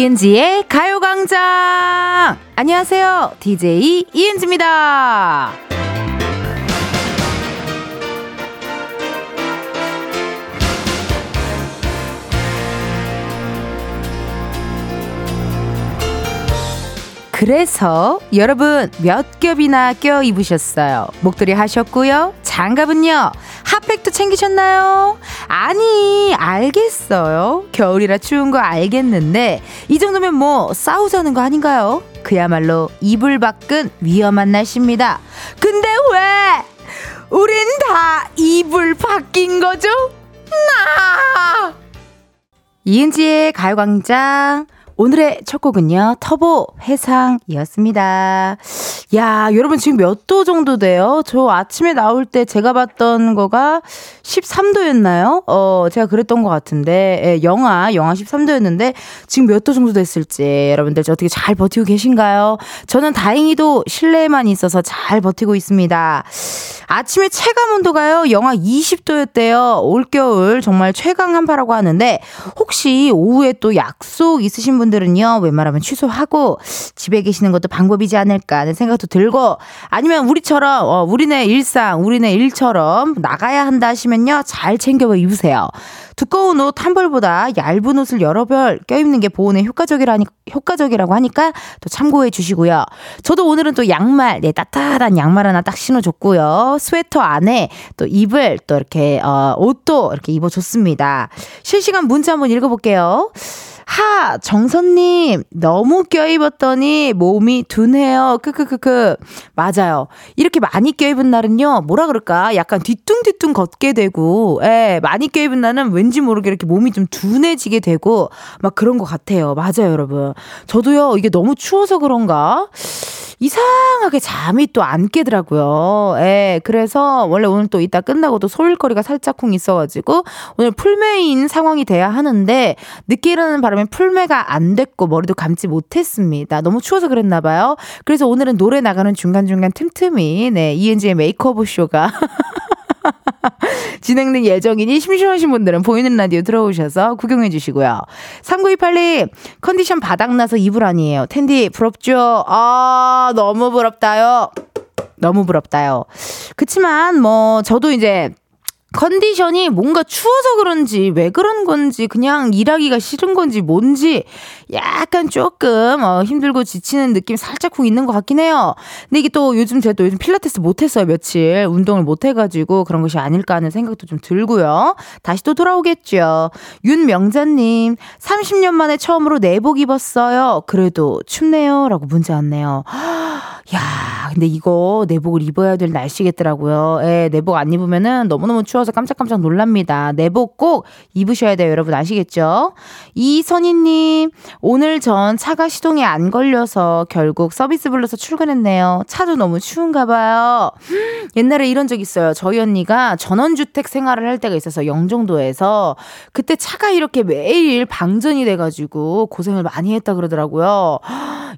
이은지의 가요광장! 안녕하세요. DJ 이은지입니다. 그래서 여러분 몇 겹이나 껴 입으셨어요? 목도리 하셨고요. 장갑은요? 핫팩도 챙기셨나요? 아니, 알겠어요. 겨울이라 추운 거 알겠는데 이 정도면 뭐 싸우자는 거 아닌가요? 그야말로 이불 밖은 위험한 날씨입니다. 근데 왜 우린 다 이불 밖인 거죠? 나! 이은지의 가요광장 오늘의 첫 곡은요, 터보 회상이었습니다. 야, 여러분 지금 몇 도 정도 돼요? 저 아침에 나올 때 제가 봤던 거가 13도였나요? 어, 제가 그랬던 것 같은데, 예, 영하, 영하 13도였는데, 지금 몇 도 정도 됐을지, 여러분들 어떻게 잘 버티고 계신가요? 저는 다행히도 실내에만 있어서 잘 버티고 있습니다. 아침에 체감 온도가요, 영하 20도였대요. 올겨울 정말 최강 한파라고 하는데, 혹시 오후에 또 약속 있으신 분들 은요, 웬만하면 취소하고, 집에 계시는 것도 방법이지 않을까 하는 생각도 들고, 아니면 우리처럼, 어, 우리네 일상, 우리네 일처럼 나가야 한다 하시면요, 잘 챙겨 입으세요. 두꺼운 옷 한 벌보다 얇은 옷을 여러 벌 껴입는 게 보온에 효과적이라니, 효과적이라고 하니까 또 참고해 주시고요. 저도 오늘은 또 양말, 네, 따뜻한 양말 하나 딱 신어줬고요. 스웨터 안에 또 입을 또 이렇게, 어, 옷도 이렇게 입어줬습니다. 실시간 문자 한번 읽어볼게요. 하, 정선님, 너무 껴입었더니 몸이 둔해요. 크크크크. 맞아요. 이렇게 많이 껴입은 날은요, 뭐라 그럴까? 약간 뒤뚱뒤뚱 걷게 되고, 예, 많이 껴입은 날은 왠지 모르게 이렇게 몸이 좀 둔해지게 되고, 막 그런 것 같아요. 맞아요, 여러분. 저도요, 이게 너무 추워서 그런가? 이상하게 잠이 또 안 깨더라고요. 예, 그래서 원래 오늘 또 이따 끝나고 도 소일거리가 살짝쿵 있어가지고 오늘 풀메인 상황이 돼야 하는데 늦게 일어나는 바람에 풀메가 안 됐고 머리도 감지 못했습니다. 너무 추워서 그랬나봐요. 그래서 오늘은 노래 나가는 중간중간 틈틈이 네, 이은지의 메이크업 쇼가 진행된 예정이니 심심하신 분들은 보이는 라디오 들어오셔서 구경해 주시고요. 3928님, 컨디션 바닥나서 이불 아니에요. 텐디, 부럽죠? 아, 너무 부럽다요. 너무 부럽다요. 그치만, 뭐, 저도 이제 컨디션이 뭔가 추워서 그런지 왜 그런 건지 그냥 일하기가 싫은 건지 뭔지 약간 조금 어, 힘들고 지치는 느낌 살짝쿵 있는 것 같긴 해요. 근데 이게 또 요즘 제가 또 요즘 필라테스 못했어요 며칠 운동을 못해가지고 그런 것이 아닐까 하는 생각도 좀 들고요. 다시 또 돌아오겠죠. 윤명자님 30년 만에 처음으로 내복 입었어요. 그래도 춥네요라고 문자 왔네요. 야, 근데 이거 내복을 입어야 될 날씨겠더라고요. 예, 내복 안 입으면은 너무너무 추워서 깜짝깜짝 놀랍니다. 내복 꼭 입으셔야 돼요. 여러분 아시겠죠? 이선희님, 오늘 전 차가 시동에 안 걸려서 결국 서비스 불러서 출근했네요. 차도 너무 추운가 봐요. 옛날에 이런 적 있어요. 저희 언니가 전원주택 생활을 할 때가 있어서 영종도에서 그때 차가 이렇게 매일 방전이 돼가지고 고생을 많이 했다 그러더라고요.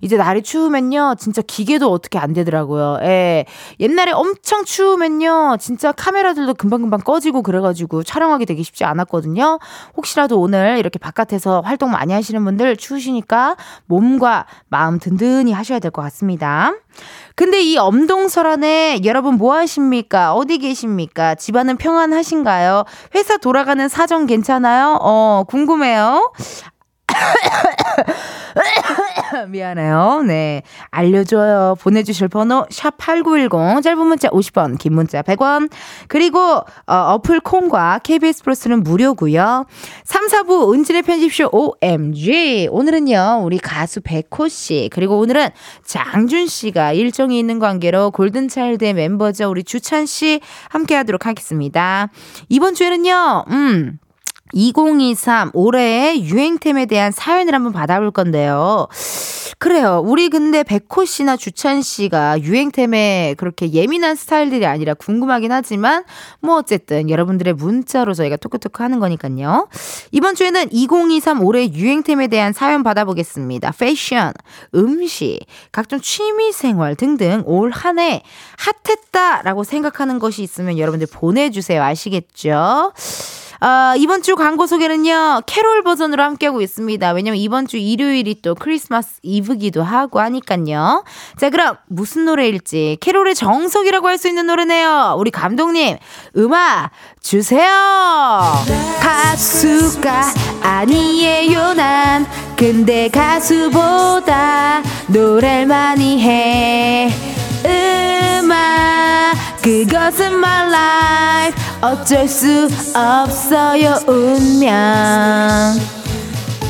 이제 날이 추우면요. 진짜 기계도 어떻게 안 되더라고요. 예. 옛날에 엄청 추우면요. 진짜 카메라들도 금방금방 꺼지고 그래가지고 촬영하기 되게 쉽지 않았거든요. 혹시라도 오늘 이렇게 바깥에서 활동 많이 하시는 분들 추 우시니까 몸과 마음 든든히 하셔야 될 것 같습니다. 근데 이 엄동설안에 여러분 뭐 하십니까? 어디 계십니까? 집안은 평안하신가요? 회사 돌아가는 사정 괜찮아요? 어, 궁금해요. 미안해요. 네. 알려줘요. 보내주실 번호, 샵8910, 짧은 문자 50원, 긴 문자 100원. 그리고, 어, 어플 콩과 KBS 플러스는 무료고요 3, 4부 은진의 편집쇼 OMG. 오늘은요, 우리 가수 백호씨, 그리고 오늘은 장준씨가 일정이 있는 관계로 골든차일드의 멤버죠. 우리 주찬씨 함께 하도록 하겠습니다. 이번 주에는요, 음, 2023 올해의 유행템에 대한 사연을 한번 받아볼 건데요. 그래요. 우리 근데 백호 씨나 주찬 씨가 유행템에 그렇게 예민한 스타일들이 아니라 궁금하긴 하지만 뭐 어쨌든 여러분들의 문자로 저희가 토크토크 하는 거니까요. 이번 주에는 2023 올해 유행템에 대한 사연 받아보겠습니다. 패션, 음식, 각종 취미 생활 등등 올 한 해 핫했다라고 생각하는 것이 있으면 여러분들 보내주세요. 아시겠죠? 어, 이번 주 광고 소개는요, 캐롤 버전으로 함께하고 있습니다. 왜냐면 이번 주 일요일이 또 크리스마스 이브기도 하고 하니깐요. 자, 그럼 무슨 노래일지 캐롤의 정석이라고 할 수 있는 노래네요. 우리 감독님, 음악 주세요. 가수가 아니에요, 난. 근데 가수보다 노래를 많이 해. 음악. 그것은 my life. 어쩔 수 없어요 운명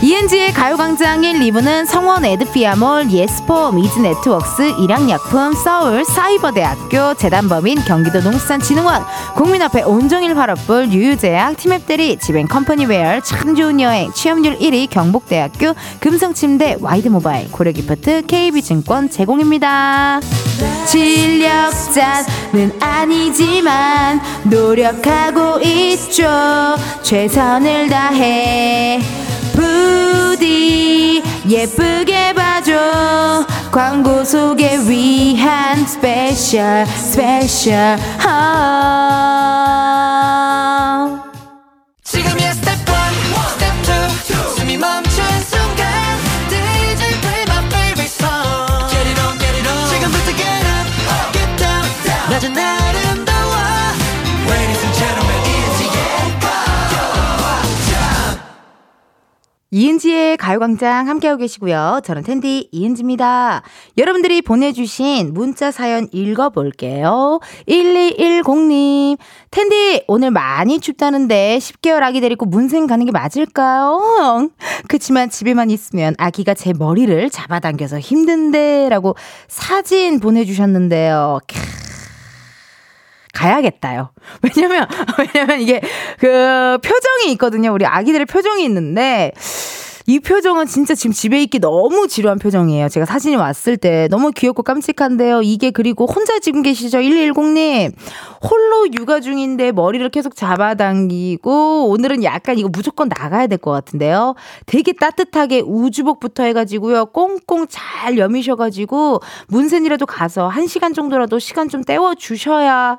이은지의 가요광장 1, 2부는 성원 에드피아몰, 예스포, 미즈네트웍스, 일양약품, 서울, 사이버대학교, 재단법인, 경기도 농수산진흥원, 국민앞에 온종일 화롯불, 유유제약, 티맵대리, 지벤컴퍼니웨어, 참 좋은 여행, 취업률 1위, 경북대학교, 금성침대, 와이드모바일, 고려기프트, KB증권 제공입니다. 실력자는 아니지만 노력하고 있죠. 최선을 다해. 부디 예쁘게 봐줘 광고 소개 위한 special special 어. 이은지의 가요광장 함께하고 계시고요. 저는 텐디 이은지입니다. 여러분들이 보내주신 문자 사연 읽어볼게요. 1210님, 텐디 오늘 많이 춥다는데 10개월 아기 데리고 문생 가는 게 맞을까요? 그치만 집에만 있으면 아기가 제 머리를 잡아당겨서 힘든데 라고 사진 보내주셨는데요. 가야겠다요. 왜냐면, 왜냐면 이게 그 표정이 있거든요. 우리 아기들의 표정이 있는데, 이 표정은 진짜 지금 집에 있기 너무 지루한 표정이에요. 제가 사진이 왔을 때 너무 귀엽고 깜찍한데요. 이게 그리고 혼자 지금 계시죠? 110님. 홀로 육아 중인데 머리를 계속 잡아당기고 오늘은 약간 이거 무조건 나가야 될 것 같은데요. 되게 따뜻하게 우주복부터 해가지고요. 꽁꽁 잘 여미셔가지고 문센이라도 가서 한 시간 정도라도 시간 좀 때워주셔야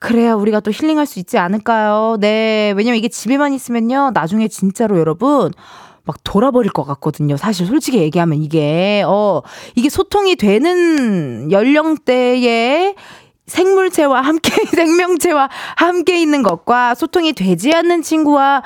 그래야 우리가 또 힐링할 수 있지 않을까요? 네. 왜냐면 이게 집에만 있으면요. 나중에 진짜로 여러분, 막 돌아버릴 것 같거든요. 사실 솔직히 얘기하면 이게, 어, 이게 소통이 되는 연령대에 생물체와 함께, 생명체와 함께 있는 것과 소통이 되지 않는 친구와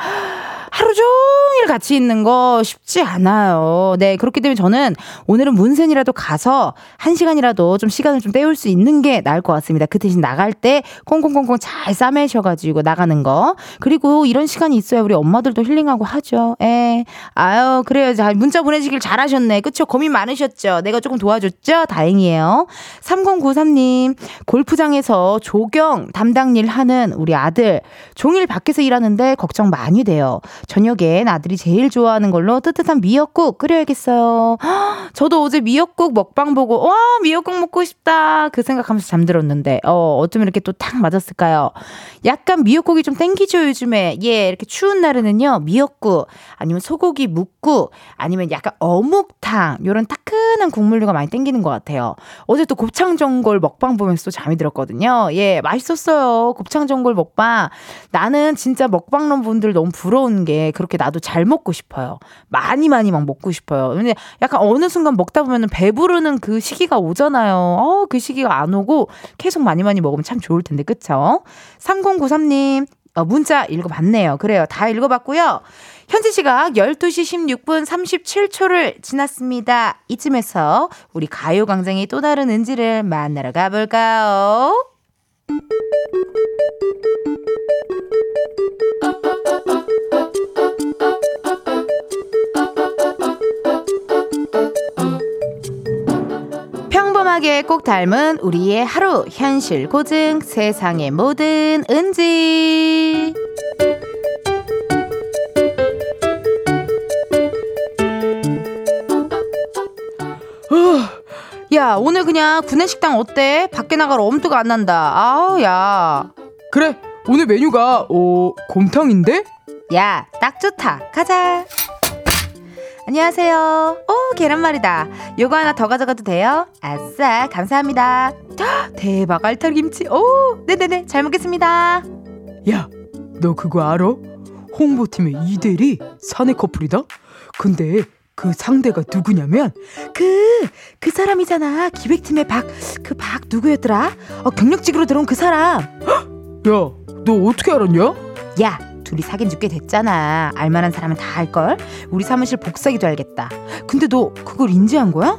하루 종일 같이 있는 거 쉽지 않아요. 네, 그렇기 때문에 저는 오늘은 문센이라도 가서 한 시간이라도 좀 시간을 좀 때울 수 있는 게 나을 것 같습니다. 그 대신 나갈 때 콩콩콩콩 잘 싸매셔가지고 나가는 거. 그리고 이런 시간이 있어야 우리 엄마들도 힐링하고 하죠. 예. 아유, 그래요. 자, 문자 보내시길 잘하셨네. 그쵸? 고민 많으셨죠? 내가 조금 도와줬죠? 다행이에요. 3093님, 골프 장에서 조경 담당 일 하는 우리 아들. 종일 밖에서 일하는데 걱정 많이 돼요. 저녁엔 아들이 제일 좋아하는 걸로 뜨뜻한 미역국 끓여야겠어요. 저도 어제 미역국 먹방 보고 와 미역국 먹고 싶다 그 생각하면서 잠들었는데 어 어쩌면 이렇게 또 탁 맞았을까요? 약간 미역국이 좀 땡기죠 요즘에 예 이렇게 추운 날에는요 미역국 아니면 소고기 묵국 아니면 약간 어묵탕 요런 따끈한 국물류가 많이 땡기는 것 같아요. 어제 또 곱창전골 먹방 보면서 또 잠이 들었거든요. 예 맛있었어요 곱창전골 먹방 나는 진짜 먹방론 분들 너무 부러운 게 그렇게 나도 잘 먹고 싶어요. 많이 많이 막 먹고 싶어요. 근데 약간 어느 순간 먹다 보면은 배부르는 그 시기가 오잖아요. 어, 그 시기가 안 오고 계속 많이 많이 먹으면 참 좋을 텐데, 그쵸? 3093님, 어, 문자 읽어봤네요. 그래요. 다 읽어봤고요. 현재 시각 12시 16분 37초를 지났습니다. 이쯤에서 우리 가요광장의 또 다른 은지를 만나러 가볼까요? 평범하게 꼭 닮은 우리의 하루 현실 고증 세상의 모든 은지 야 오늘 그냥 구내식당 어때? 밖에 나갈 엄두가 안 난다 아야 그래 오늘 메뉴가 어 곰탕인데? 야 딱 좋다 가자 안녕하세요. 오, 계란말이다. 요거 하나 더 가져가도 돼요? 아싸, 감사합니다. 대박, 알타김치. 오, 네네네, 잘 먹겠습니다. 야, 너 그거 알아? 홍보팀의 이대리 사내 커플이다? 근데 그 상대가 누구냐면 그, 그 사람이잖아. 기획팀의 박, 그 박 누구였더라? 어, 경력직으로 들어온 그 사람. 야, 너 어떻게 알았냐? 야, 둘이 사귄 지 꽤 됐잖아. 알만한 사람은 다 알걸? 우리 사무실 복사기도 알겠다. 근데 너 그걸 인지한 거야?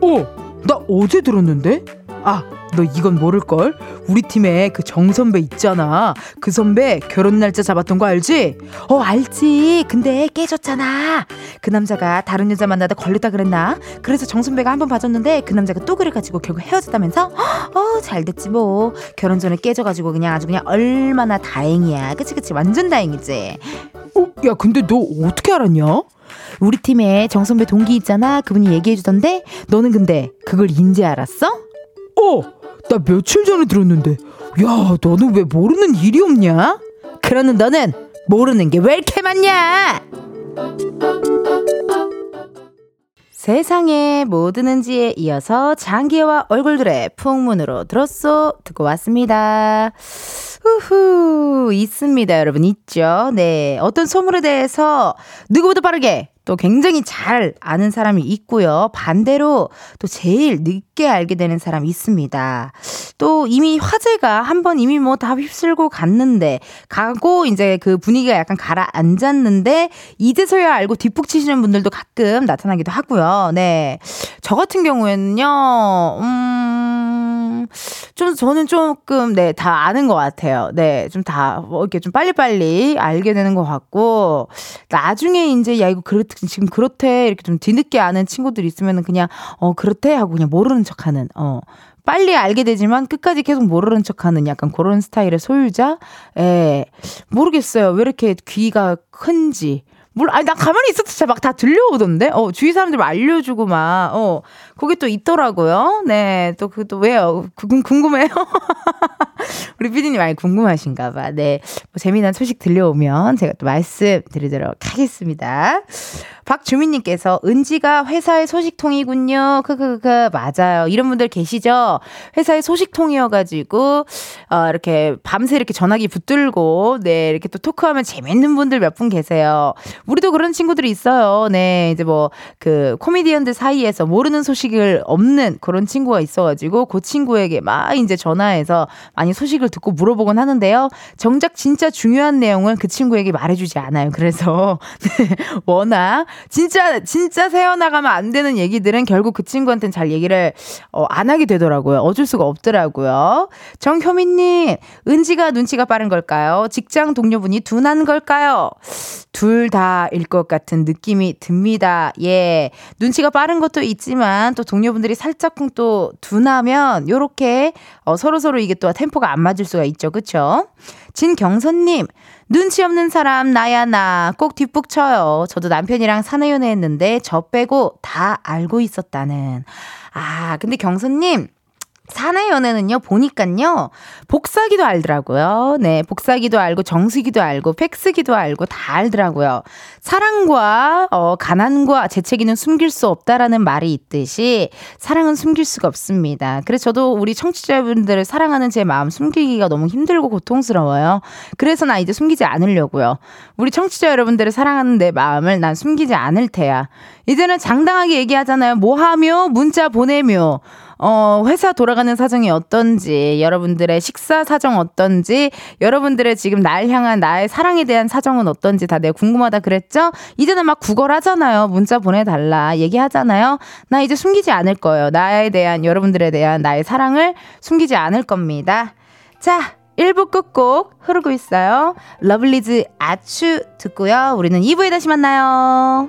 어, 나 어제 들었는데? 아, 너 이건 모를걸? 우리 팀에 그 정선배 있잖아. 그 선배 결혼 날짜 잡았던 거 알지? 어, 알지. 근데 깨졌잖아. 그 남자가 다른 여자 만나다 걸렸다 그랬나? 그래서 정선배가 한 번 봐줬는데 그 남자가 또 그래가지고 결국 헤어졌다면서? 어, 잘 됐지 뭐. 결혼 전에 깨져가지고 그냥 아주 그냥 얼마나 다행이야. 그치, 그치. 완전 다행이지. 어, 야, 근데 너 어떻게 알았냐? 우리 팀에 정선배 동기 있잖아. 그분이 얘기해주던데? 너는 근데 그걸 인지 알았어? 어, 나 며칠 전에 들었는데. 야, 너는 왜 모르는 일이 없냐? 그러는 너는 모르는 게 왜 이렇게 많냐? 세상에 뭐 드는지에 이어서 장기와 얼굴들의 풍문으로 들었소 듣고 왔습니다. 후후 있습니다 여러분 있죠. 네 어떤 소문에 대해서 누구보다 빠르게 또 굉장히 잘 아는 사람이 있고요. 반대로 또 제일 늦 게 알게 되는 사람이 있습니다. 또 이미 화제가 한 번 이미 뭐 다 휩쓸고 갔는데 가고 이제 그 분위기가 약간 가라앉았는데 이제서야 알고 뒷북 치시는 분들도 가끔 나타나기도 하고요. 네. 저 같은 경우에는요. 음. 좀 저는 조금 네, 다 아는 것 같아요. 네. 좀 다 뭐 이렇게 좀 빨리빨리 알게 되는 것 같고 나중에 이제 야 이거 그렇 지금 그렇대 이렇게 좀 뒤늦게 아는 친구들 있으면은 그냥 어 그렇대 하고 그냥 모르는 척하는 어 빨리 알게 되지만 끝까지 계속 모르는 척하는 약간 그런 스타일의 소유자. 예. 모르겠어요. 왜 이렇게 귀가 큰지. 몰라. 아니, 나 가만히 있어도 진짜 막 다 들려오던데? 어, 주위 사람들 알려주고 막, 어, 그게 또 있더라고요. 네. 또, 그, 또 왜요? 궁금해요? 우리 피디님 많이 궁금하신가 봐. 네. 뭐 재미난 소식 들려오면 제가 또 말씀 드리도록 하겠습니다. 박주민님께서 은지가 회사의 소식통이군요. 크크크 맞아요. 이런 분들 계시죠? 회사의 소식통이어가지고 어, 이렇게 밤새 이렇게 전화기 붙들고 네 이렇게 또 토크하면 재밌는 분들 몇 분 계세요. 우리도 그런 친구들이 있어요. 네 이제 뭐 그 코미디언들 사이에서 모르는 소식 을 없는 그런 친구가 있어가지고 그 친구에게 막 이제 전화해서 많이 소식을 듣고 물어보곤 하는데요. 정작 진짜 중요한 내용은 그 친구에게 말해주지 않아요. 그래서 네, 워낙 진짜 진짜 새어나가면 안 되는 얘기들은 결국 그 친구한테는 잘 얘기를 어, 안 하게 되더라고요. 어쩔 수가 없더라고요. 정효민님, 은지가 눈치가 빠른 걸까요? 직장 동료분이 둔한 걸까요? 둘 다일 것 같은 느낌이 듭니다. 예, 눈치가 빠른 것도 있지만 또 동료분들이 살짝쿵 또 둔하면 요렇게 어, 서로 서로 이게 또 템포가 안 맞을 수가 있죠, 그렇죠? 진경선님, 눈치 없는 사람 나야 나 꼭 뒷북 쳐요. 저도 남편이랑 사내 연애 했는데 저 빼고 다 알고 있었다는. 아, 근데 경선님 사내 연애는요, 보니깐요, 복사기도 알더라고요. 네, 복사기도 알고, 정수기도 알고, 팩스기도 알고, 다 알더라고요. 사랑과, 어, 가난과 재채기는 숨길 수 없다라는 말이 있듯이, 사랑은 숨길 수가 없습니다. 그래서 저도 우리 청취자분들을 사랑하는 제 마음 숨기기가 너무 힘들고 고통스러워요. 그래서 나 이제 숨기지 않으려고요. 우리 청취자 여러분들을 사랑하는 내 마음을 난 숨기지 않을 테야. 이제는 장당하게 얘기하잖아요. 뭐 하며, 문자 보내며, 어, 회사 돌아가는 사정이 어떤지, 여러분들의 식사 사정 어떤지, 여러분들의 지금 날 향한 나의 사랑에 대한 사정은 어떤지 다 내가 궁금하다 그랬죠? 이제는 막 구걸하잖아요. 문자 보내달라. 얘기하잖아요. 나 이제 숨기지 않을 거예요. 나에 대한, 여러분들에 대한 나의 사랑을 숨기지 않을 겁니다. 자, 1부 끝곡 흐르고 있어요. 러블리즈 아추 듣고요. 우리는 2부에 다시 만나요.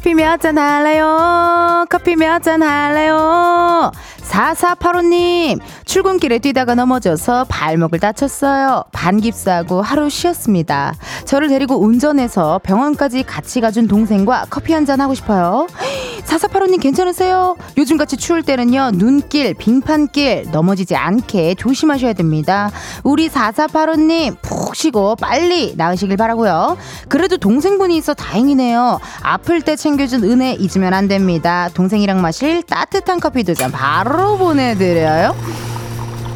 커피 몇 잔 할래요? 커피 몇 잔 할래요? 4485님, 출근길에 뛰다가 넘어져서 발목을 다쳤어요. 반깁스하고 하루 쉬었습니다. 저를 데리고 운전해서 병원까지 같이 가준 동생과 커피 한 잔 하고 싶어요. 4485님 괜찮으세요? 요즘같이 추울 때는요, 눈길, 빙판길 넘어지지 않게 조심하셔야 됩니다. 우리 4485님, 푹 쉬고 빨리 나으시길 바라고요 그래도 동생분이 있어 다행이네요. 아플 때 챙겨준 은혜 잊으면 안 됩니다. 동생이랑 마실 따뜻한 커피 두 잔 바로 보내드려요.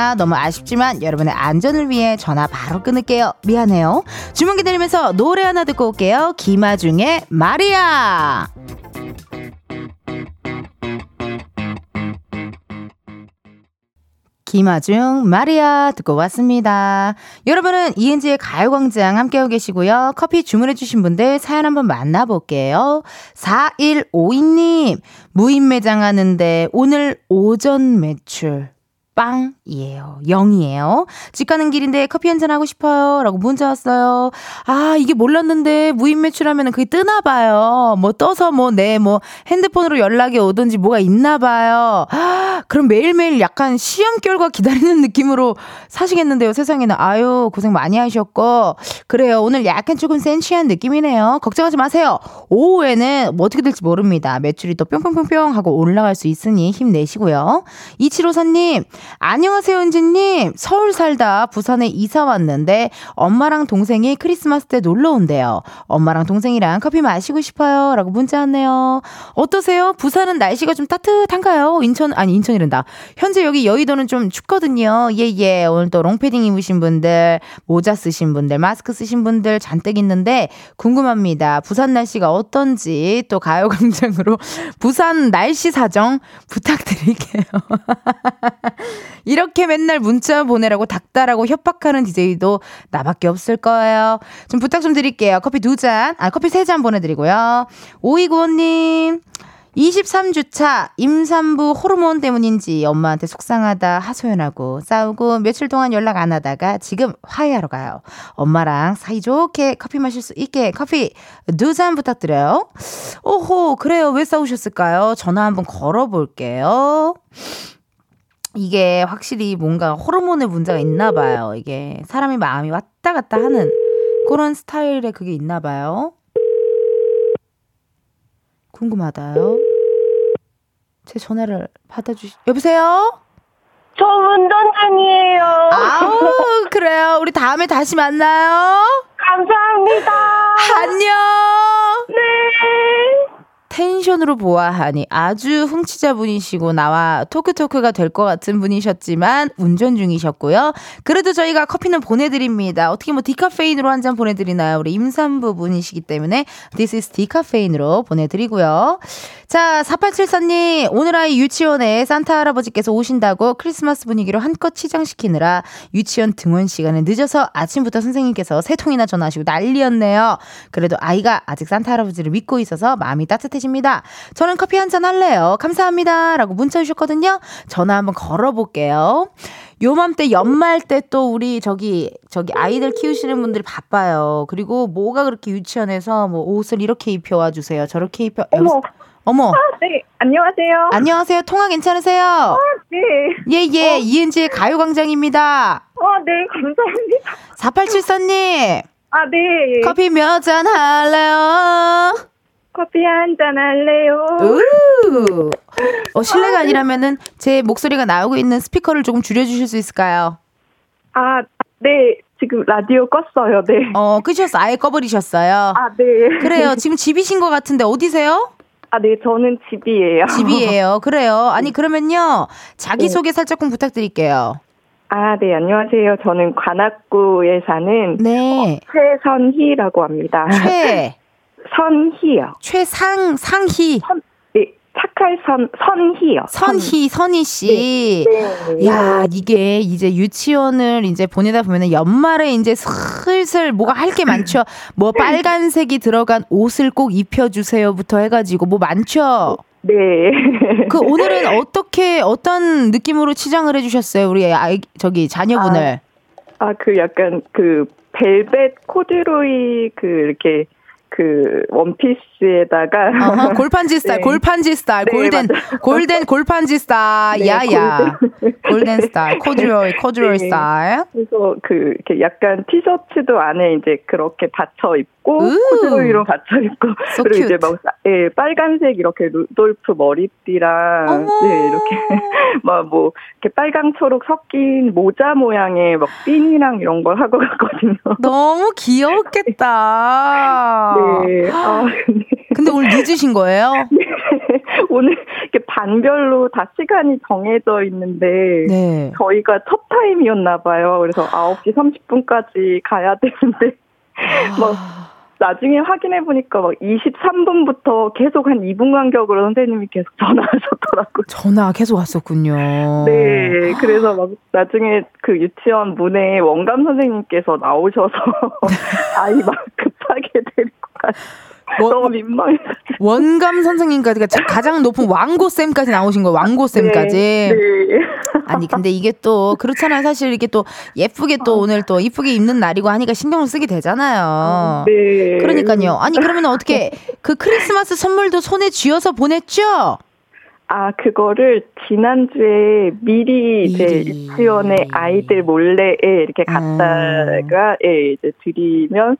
중이시다. 너무 아쉽지만 여러분의 안전을 위해 전화 바로 끊을게요. 미안해요. 주문 기다리면서 노래 하나 듣고 올게요. 김아중의 마리아. 김아중, 마리아 듣고 왔습니다. 여러분은 이은지의 가요광장 함께하고 계시고요. 커피 주문해주신 분들 사연 한번 만나볼게요. 4152님, 무인 매장 하는데 오늘 오전 매출 빵이에요. 0이에요. 집 가는 길인데 커피 한잔 하고 싶어요. 라고 문자 왔어요. 아, 이게 몰랐는데 무인 매출하면 그게 뜨나 봐요. 뭐 떠서 뭐, 내뭐 핸드폰으로 연락이 오든지 뭐가 있나 봐요. 아, 그럼 매일매일 약간 시험 결과 기다리는 느낌으로 사시겠는데요. 세상에는. 아유, 고생 많이 하셨고. 그래요. 오늘 약간 조금 센치한 느낌이네요. 걱정하지 마세요. 오후에는 뭐 어떻게 될지 모릅니다. 매출이 또 뿅뿅뿅뿅 하고 올라갈 수 있으니 힘내시고요. 2754님, 안녕하세요, 은지님. 서울 살다 부산에 이사 왔는데 엄마랑 동생이 크리스마스 때 놀러 온대요. 엄마랑 동생이랑 커피 마시고 싶어요. 라고 문자 왔네요. 어떠세요? 부산은 날씨가 좀 따뜻한가요? 인천, 아니, 인천이란다. 현재 여기 여의도는 좀 춥거든요. 예, 예. 오늘 또 롱패딩 입으신 분들, 모자 쓰신 분들, 마스크 쓰신 분들 잔뜩 있는데 궁금합니다. 부산 날씨가 어떤지 또 가요광장으로 부산 날씨 사정 부탁드릴게요. 이렇게 맨날 문자 보내라고 닥달하고 협박하는 DJ도 나밖에 없을 거예요. 좀 부탁 좀 드릴게요. 커피 두 잔, 아, 커피 세 잔 보내드리고요. 오이구호님, 23주차 임산부 호르몬 때문인지 엄마한테 속상하다 하소연하고 싸우고 며칠 동안 연락 안 하다가 지금 화해하러 가요. 엄마랑 사이좋게 커피 마실 수 있게 커피 두 잔 부탁드려요. 오호, 그래요. 왜 싸우셨을까요? 전화 한번 걸어볼게요. 이게 확실히 뭔가 호르몬의 문제가 있나 봐요. 이게 사람이 마음이 왔다 갔다 하는 그런 스타일의 그게 있나 봐요. 궁금하다요. 제 전화를 받아주시, 여보세요? 저 운전 중이에요. 아우, 그래요. 우리 다음에 다시 만나요. 감사합니다. 안녕. 네. 텐션으로 보아하니 아주 흥취자분이시고 나와 토크토크가 될 것 같은 분이셨지만 운전 중이셨고요. 그래도 저희가 커피는 보내드립니다. 어떻게 뭐 디카페인으로 한 잔 보내드리나요? 우리 임산부 분이시기 때문에 This is 디카페인으로 보내드리고요. 자, 4874님, 오늘 아이 유치원에 산타 할아버지께서 오신다고 크리스마스 분위기로 한껏 치장시키느라 유치원 등원 시간에 늦어서 아침부터 선생님께서 세 통이나 전화하시고 난리였네요. 그래도 아이가 아직 산타 할아버지를 믿고 있어서 마음이 따뜻해 집니다. 저는 커피 한 잔 할래요. 감사합니다. 라고 문자 주셨거든요. 전화 한번 걸어볼게요. 요맘때 연말 때 또 우리 저기 저기 아이들 키우시는 분들이 바빠요. 그리고 뭐가 그렇게 유치원에서 뭐 옷을 이렇게 입혀 와 주세요. 저렇게 입혀 어머. 어머. 아, 네. 안녕하세요. 안녕하세요. 통화 괜찮으세요? 아, 네. 예, 예. 어. 이은지의 가요광장입니다. 아, 네. 감사합니다. 4874님. 아, 네. 커피 몇 잔 할래요? 커피 한 잔 할래요. 우! 어, 실례가 아니라면은 제 목소리가 나오고 있는 스피커를 조금 줄여주실 수 있을까요? 아, 네. 지금 라디오 껐어요. 네. 어, 끄셨어. 아예 꺼버리셨어요. 아, 네. 그래요. 지금 집이신 것 같은데 어디세요? 아, 네, 저는 집이에요. 집이에요. 그래요. 아니, 그러면요. 자기소개 살짝 좀 부탁드릴게요. 아, 네, 안녕하세요. 저는 관악구에 사는 네. 최선희라고 합니다. 최, 선희요. 최상, 상희. 네, 착할 선, 선희요. 선희, 선희 씨. 네. 야, 이게 이제 유치원을 이제 보내다 보면은 연말에 이제 슬슬 뭐가 할 게 많죠. 뭐 빨간색이 들어간 옷을 꼭 입혀주세요부터 해가지고 뭐 많죠. 네. 그 오늘은 어떻게 어떤 느낌으로 치장을 해주셨어요, 우리 아이 저기 자녀분을. 아, 그 약간 그 벨벳 코듀로이 그 이렇게 그 원피스 에다가 어허, 골판지 스타일, 네. 골판지 스타일, 네, 골덴, 맞아요. 골덴 골판지 스타일, 네, 야야, 골덴 스타일, 코듀로이, 코듀로이 네. 스타일. 그래서 그 이렇게 약간 티셔츠도 안에 이제 그렇게 받쳐 입고 우. 코듀로이로 받쳐 입고 So 그리고 이제 cute. 막 사- 예, 빨간색 이렇게 루돌프 머리띠랑. 네 이렇게 막 뭐 이렇게 빨강 초록 섞인 모자 모양의 막 핀이랑 이런 걸 하고 갔거든요. 너무 귀엽겠다. 네. 아, 근데 근데 오늘 늦으신 거예요? 오늘 이렇게 반별로 다 시간이 정해져 있는데 네. 저희가 첫 타임이었나 봐요. 그래서 9시 30분까지 가야 되는데 뭐 나중에 확인해 보니까 막 23분부터 계속 한 2분 간격으로 선생님이 계속 전화하셨더라고요. 전화 계속 왔었군요. 네, 그래서 막 나중에 그 유치원 문에 원감 선생님께서 나오셔서 아이 막 급하게 데리고 가. 원- 너무 민망해서. 원감 선생님까지 그러니까 가장 높은 왕고 쌤까지 나오신 거예요. 왕고 쌤까지. 네. 네. 아니 근데 이게 또 그렇잖아요. 사실 이게 또 예쁘게 또 오늘 또 이쁘게 입는 날이고 하니까 신경을 쓰게 되잖아요. 네. 그러니까요. 아니 그러면 어떻게 그 크리스마스 선물도 손에 쥐어서 보냈죠? 아, 그거를 지난주에 미리 이제 미리. 유치원에 아이들 몰래 예, 이렇게 갔다가 예, 이제 드리면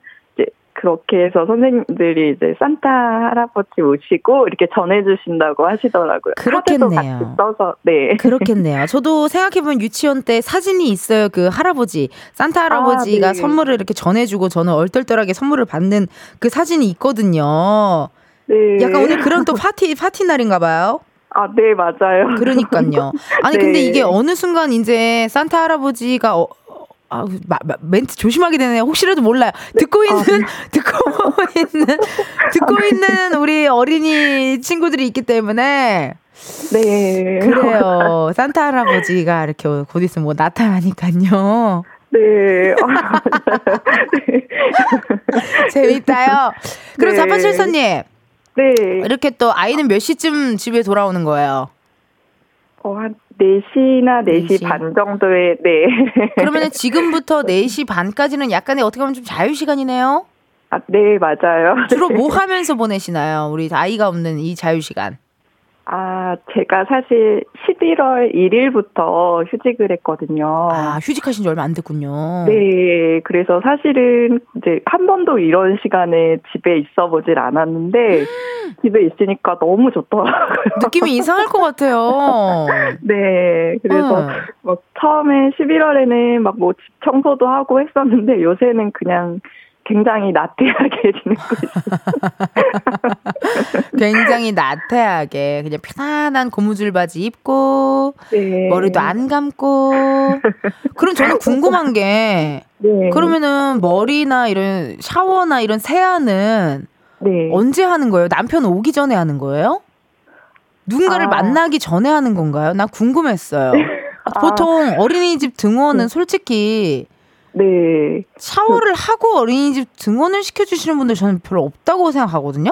그렇게 해서 선생님들이 이제 산타 할아버지 오시고 이렇게 전해주신다고 하시더라고요. 그렇겠네요. 써서 네. 그렇겠네요. 저도 생각해보면 유치원 때 사진이 있어요. 그 할아버지, 산타 할아버지가 아, 네. 선물을 이렇게 전해주고 저는 얼떨떨하게 선물을 받는 그 사진이 있거든요. 네. 약간 오늘 그런 또 파티, 파티 날인가 봐요. 아, 네, 맞아요. 그러니까요. 아니, 네. 근데 이게 어느 순간 이제 산타 할아버지가 어, 아, 마, 마, 멘트 조심하게 되네요. 혹시라도 몰라요. 듣고 있는, 듣고 있는, 듣고 있는 우리 어린이 친구들이 있기 때문에. 네. 그래요. 산타 할아버지가 이렇게 곧 있으면 뭐 나타나니까요. 네. 아, 재밌다요. 그럼 네. 자판실서님, 네. 이렇게 또 아이는 몇 시쯤 집에 돌아오는 거예요? 어, 한 4시나 4시, 4시. 반 정도에, 네. 그러면은 지금부터 4시 반까지는 약간의 어떻게 보면 좀 자유 시간이네요? 아, 네, 맞아요. 주로 뭐 하면서 보내시나요? 우리 아이가 없는 이 자유 시간. 아, 제가 사실 11월 1일부터 휴직을 했거든요. 아, 휴직하신 지 얼마 안 됐군요. 네, 그래서 사실은 이제 한 번도 이런 시간에 집에 있어 보질 않았는데, 집에 있으니까 너무 좋더라고요. 느낌이 이상할 것 같아요. 네, 그래서 응. 뭐 처음에 11월에는 막 뭐 집 청소도 하고 했었는데, 요새는 그냥 굉장히 나태하게 지내고 있어요. 굉장히 나태하게 그냥 편안한 고무줄 바지 입고 네. 머리도 안 감고 그럼 저는 궁금한 게 네. 그러면은 머리나 이런 샤워나 이런 세안은 네. 언제 하는 거예요? 남편 오기 전에 하는 거예요? 누군가를 아. 만나기 전에 하는 건가요? 나 궁금했어요. 아. 보통 어린이집 등원은 솔직히 네. 샤워를 하고 어린이집 등원을 시켜주시는 분들 저는 별로 없다고 생각하거든요.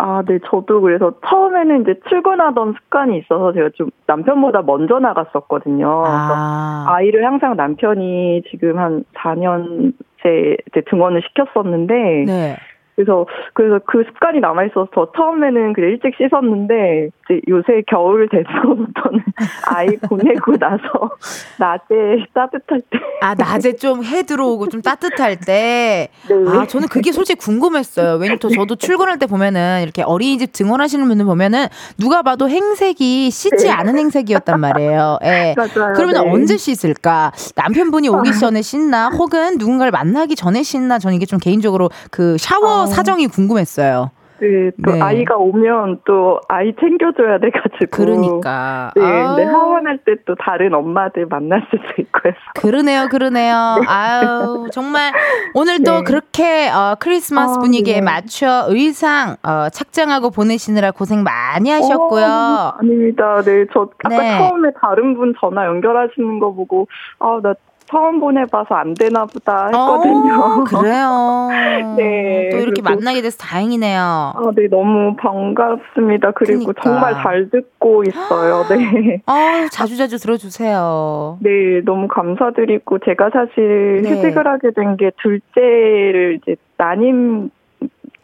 아, 네, 저도 그래서 처음에는 이제 출근하던 습관이 있어서 제가 좀 남편보다 먼저 나갔었거든요. 아, 아이를 항상 남편이 지금 한 4년째 이제 등원을 시켰었는데, 네. 그래서, 그래서 그 습관이 남아 있어서 저 처음에는 그래 일찍 씻었는데, 이제 요새 겨울 돼서부터는 아이 보내고 나서 낮에 따뜻할 때. 아, 낮에 좀 해 들어오고 좀 따뜻할 때. 네. 아, 저는 그게 솔직히 궁금했어요. 왜냐면 또 저도 출근할 때 보면은 이렇게 어린이집 등원하시는 분들 보면은 누가 봐도 행색이 씻지 네. 않은 행색이었단 말이에요. 예. 맞아요. 그러면 네. 언제 씻을까? 남편분이 오기 전에 씻나? 혹은 누군가를 만나기 전에 씻나? 저는 이게 좀 개인적으로 그 샤워 아. 사정이 궁금했어요. 네, 또 네. 아이가 오면 또 아이 챙겨줘야 돼가지고. 그러니까. 네, 아우. 근데 하원할 때 또 다른 엄마들 만날 수도 있고 해서. 그러네요, 그러네요. 아유, 정말 오늘 또 네. 그렇게 어, 크리스마스 아, 분위기에 네. 맞춰 의상 어, 착장하고 보내시느라 고생 많이 어, 하셨고요. 아닙니다. 네, 저 아까 네. 처음에 다른 분 전화 연결하시는 거 보고, 아, 나 처음 보내봐서 안 되나 보다 했거든요. 어, 그래요. 네, 또 이렇게 그리고- 만나게 돼서 다행이네요. 아, 네, 너무 반갑습니다. 그리고 그러니까. 정말 잘 듣고 있어요. 네. 어, 자주자주 들어주세요. 네, 너무 감사드리고, 제가 사실 네. 휴직을 하게 된 게 둘째를 이제 난임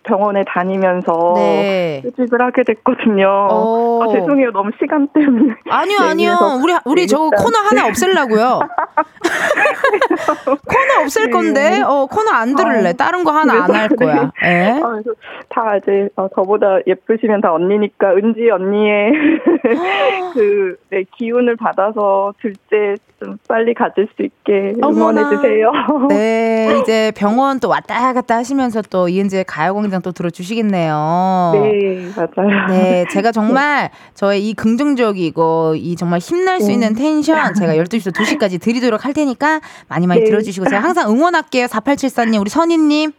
병원에 다니면서 네. 휴직을 하게 됐거든요. 어. 아, 죄송해요. 너무 시간 때문에. 아니요, 네, 아니요. 우리, 우리 네, 일단- 코너 하나 없애려고요. 코너 없앨 네. 건데, 어, 코너 안 들을래. 아, 다른 거 하나 안 할 거야. 예? 아, 다 이제 어, 저보다 예쁘시면 다 언니니까 은지 언니의 그 네, 기운을 받아서 둘째 좀 빨리 가질 수 있게. 응원해 주세요. 네, 이제 병원 또 왔다 갔다 하시면서 또 이은지의 가요광장 또 들어주시겠네요. 네, 맞아요. 네, 제가 정말 저의 이 긍정적이고 이 정말 힘날 수 네. 있는 텐션 제가 12시부터 2시까지 드리도록 할 테니까 많이 많이 네. 들어주시고 제가 항상 응원할게요. 4874님, 우리 선희님.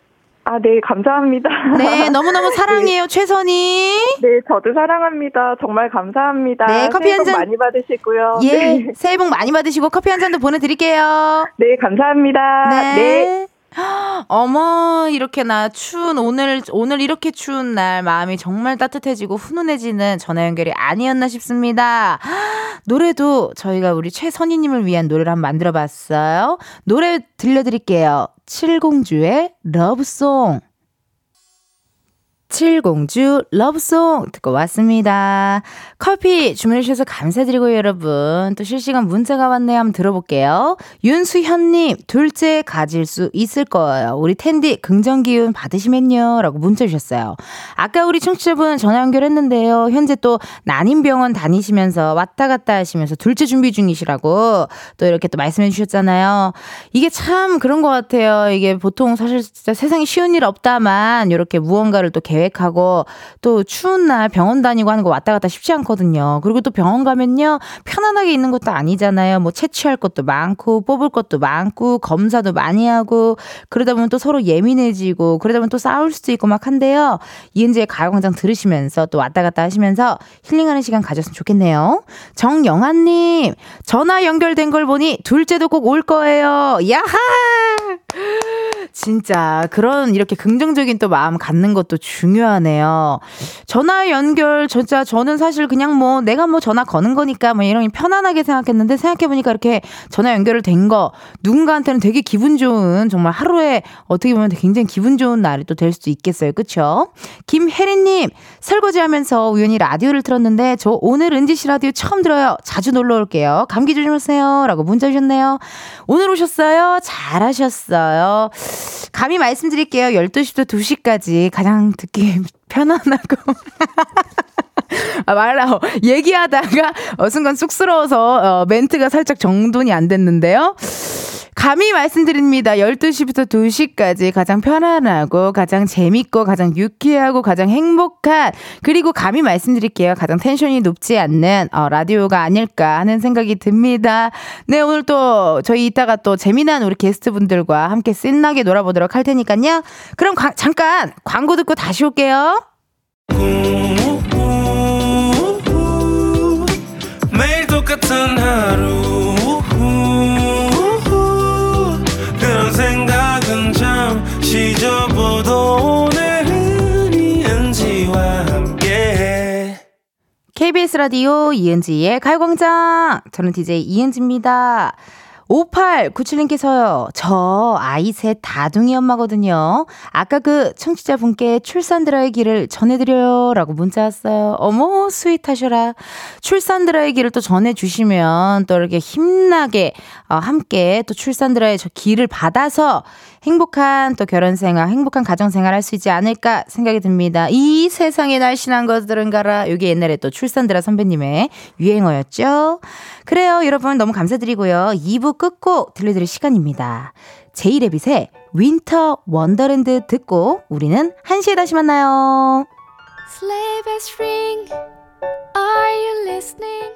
아, 네, 감사합니다. 네, 너무너무 사랑해요, 최선희. 네, 저도 사랑합니다. 정말 감사합니다. 네, 커피 한복 잔. 많이 받으시고요. 예, 네, 새해 복 많이 받으시고 커피 한 잔도 보내드릴게요. 네, 감사합니다. 네. 어머, 이렇게 나 추운, 오늘, 오늘 이렇게 추운 날 마음이 정말 따뜻해지고 훈훈해지는 전화 연결이 아니었나 싶습니다. 노래도 저희가 우리 최선희님을 위한 노래를 한번 만들어 봤어요. 노래 들려드릴게요. 칠공주의 러브송. 칠공주 러브송 듣고 왔습니다. 커피 주문해주셔서 감사드리고 여러분 또 실시간 문자가 왔네요. 한번 들어볼게요. 윤수현님 둘째 가질 수 있을 거예요. 우리 텐디 긍정기운 받으시면요 라고 문자 주셨어요. 아까 우리 청취자분 전화 연결했는데요. 현재 또 난임병원 다니시면서 왔다 갔다 하시면서 둘째 준비 중이시라고 또 이렇게 또 말씀해 주셨잖아요. 이게 참 그런 것 같아요. 이게 보통 사실 진짜 세상에 쉬운 일 없다만 이렇게 무언가를 또 계획 하고 또 추운 날 병원 다니고 하는 거 왔다 갔다 쉽지 않거든요. 그리고 또 병원 가면요 편안하게 있는 것도 아니잖아요. 뭐 채취할 것도 많고 뽑을 것도 많고 검사도 많이 하고 그러다 보면 또 서로 예민해지고 그러다 보면 또 싸울 수도 있고 막 한데요. 이은지의 가요광장 들으시면서 또 왔다 갔다 하시면서 힐링하는 시간 가졌으면 좋겠네요. 정영아님 전화 연결된 걸 보니 둘째도 꼭 올 거예요. 야하! 진짜 그런 이렇게 긍정적인 또 마음 갖는 것도 중요 하네요. 전화 연결 진짜 저는 사실 그냥 뭐 내가 뭐 전화 거는 거니까 뭐 이런 편안하게 생각했는데 생각해 보니까 이렇게 전화 연결을 된 거 누군가한테는 되게 기분 좋은 정말 하루에 어떻게 보면 굉장히 기분 좋은 날이 또 될 수도 있겠어요. 그렇죠? 김혜리님 설거지하면서 우연히 라디오를 틀었는데 저 오늘 은지 씨 라디오 처음 들어요. 자주 놀러 올게요. 감기 조심하세요.라고 문자 주셨네요. 오늘 오셨어요? 잘하셨어요. 감히 말씀드릴게요. 12시부터 2시까지 가장 듣기 편안하고. 아, 말라, 얘기하다가, 어, 순간 쑥스러워서, 어, 멘트가 살짝 정돈이 안 됐는데요. 감히 말씀드립니다. 12시부터 2시까지 가장 편안하고, 가장 재밌고, 가장 유쾌하고, 가장 행복한, 그리고 감히 말씀드릴게요. 가장 텐션이 높지 않는, 어, 라디오가 아닐까 하는 생각이 듭니다. 네, 오늘 또, 저희 이따가 또 재미난 우리 게스트분들과 함께 신나게 놀아보도록 할 테니까요. 그럼 과- 잠깐 광고 듣고 다시 올게요. 똑같은 하루 그런 생각은 잠시 접어도 오늘은 이은지와 함께 KBS 라디오 이은지의 가요광장. 저는 DJ 이은지입니다. 5897님께서요, 저 아이 셋 다둥이 엄마거든요. 아까 그 청취자분께 출산드라의 기를 전해드려요. 라고 문자 왔어요. 어머, sweet하셔라. 출산드라의 기를 또 전해주시면 또 이렇게 힘나게 어, 함께 또 출산드라의 저 기를 받아서 행복한 또 결혼 생활, 행복한 가정 생활 할 수 있지 않을까 생각이 듭니다. 이 세상에 날씬한 것들은 가라. 이게 옛날에 또 출산드라 선배님의 유행어였죠. 그래요. 여러분 너무 감사드리고요. 2부 끝곡 들려드릴 시간입니다. 제이레빗의 Winter Wonderland 듣고 우리는 1시에 다시 만나요. Are you listening?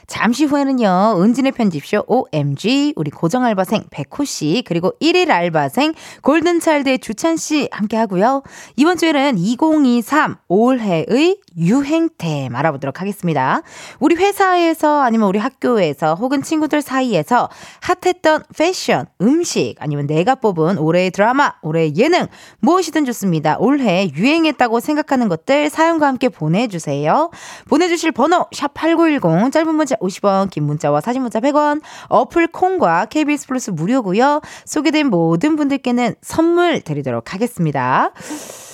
잠시 후에는요, 은진의 편집쇼 OMG, 우리 고정 알바생 백호 씨, 그리고 1일 알바생 골든차일드의 주찬 씨 함께 하고요. 이번 주에는 2023 올해의 유행템 알아보도록 하겠습니다. 우리 회사에서 아니면 우리 학교에서 혹은 친구들 사이에서 핫했던 패션, 음식, 아니면 내가 뽑은 올해의 드라마, 올해의 예능, 무엇이든 좋습니다. 올해 유행했다고 생각하는 것들 사연과 함께 보내주세요. 보내주실 번호, 샵8910, 짧은 문자 50원, 긴 문자와 사진 문자 100원, 어플 콩과 KBS 플러스 무료고요 소개된 모든 분들께는 선물 드리도록 하겠습니다.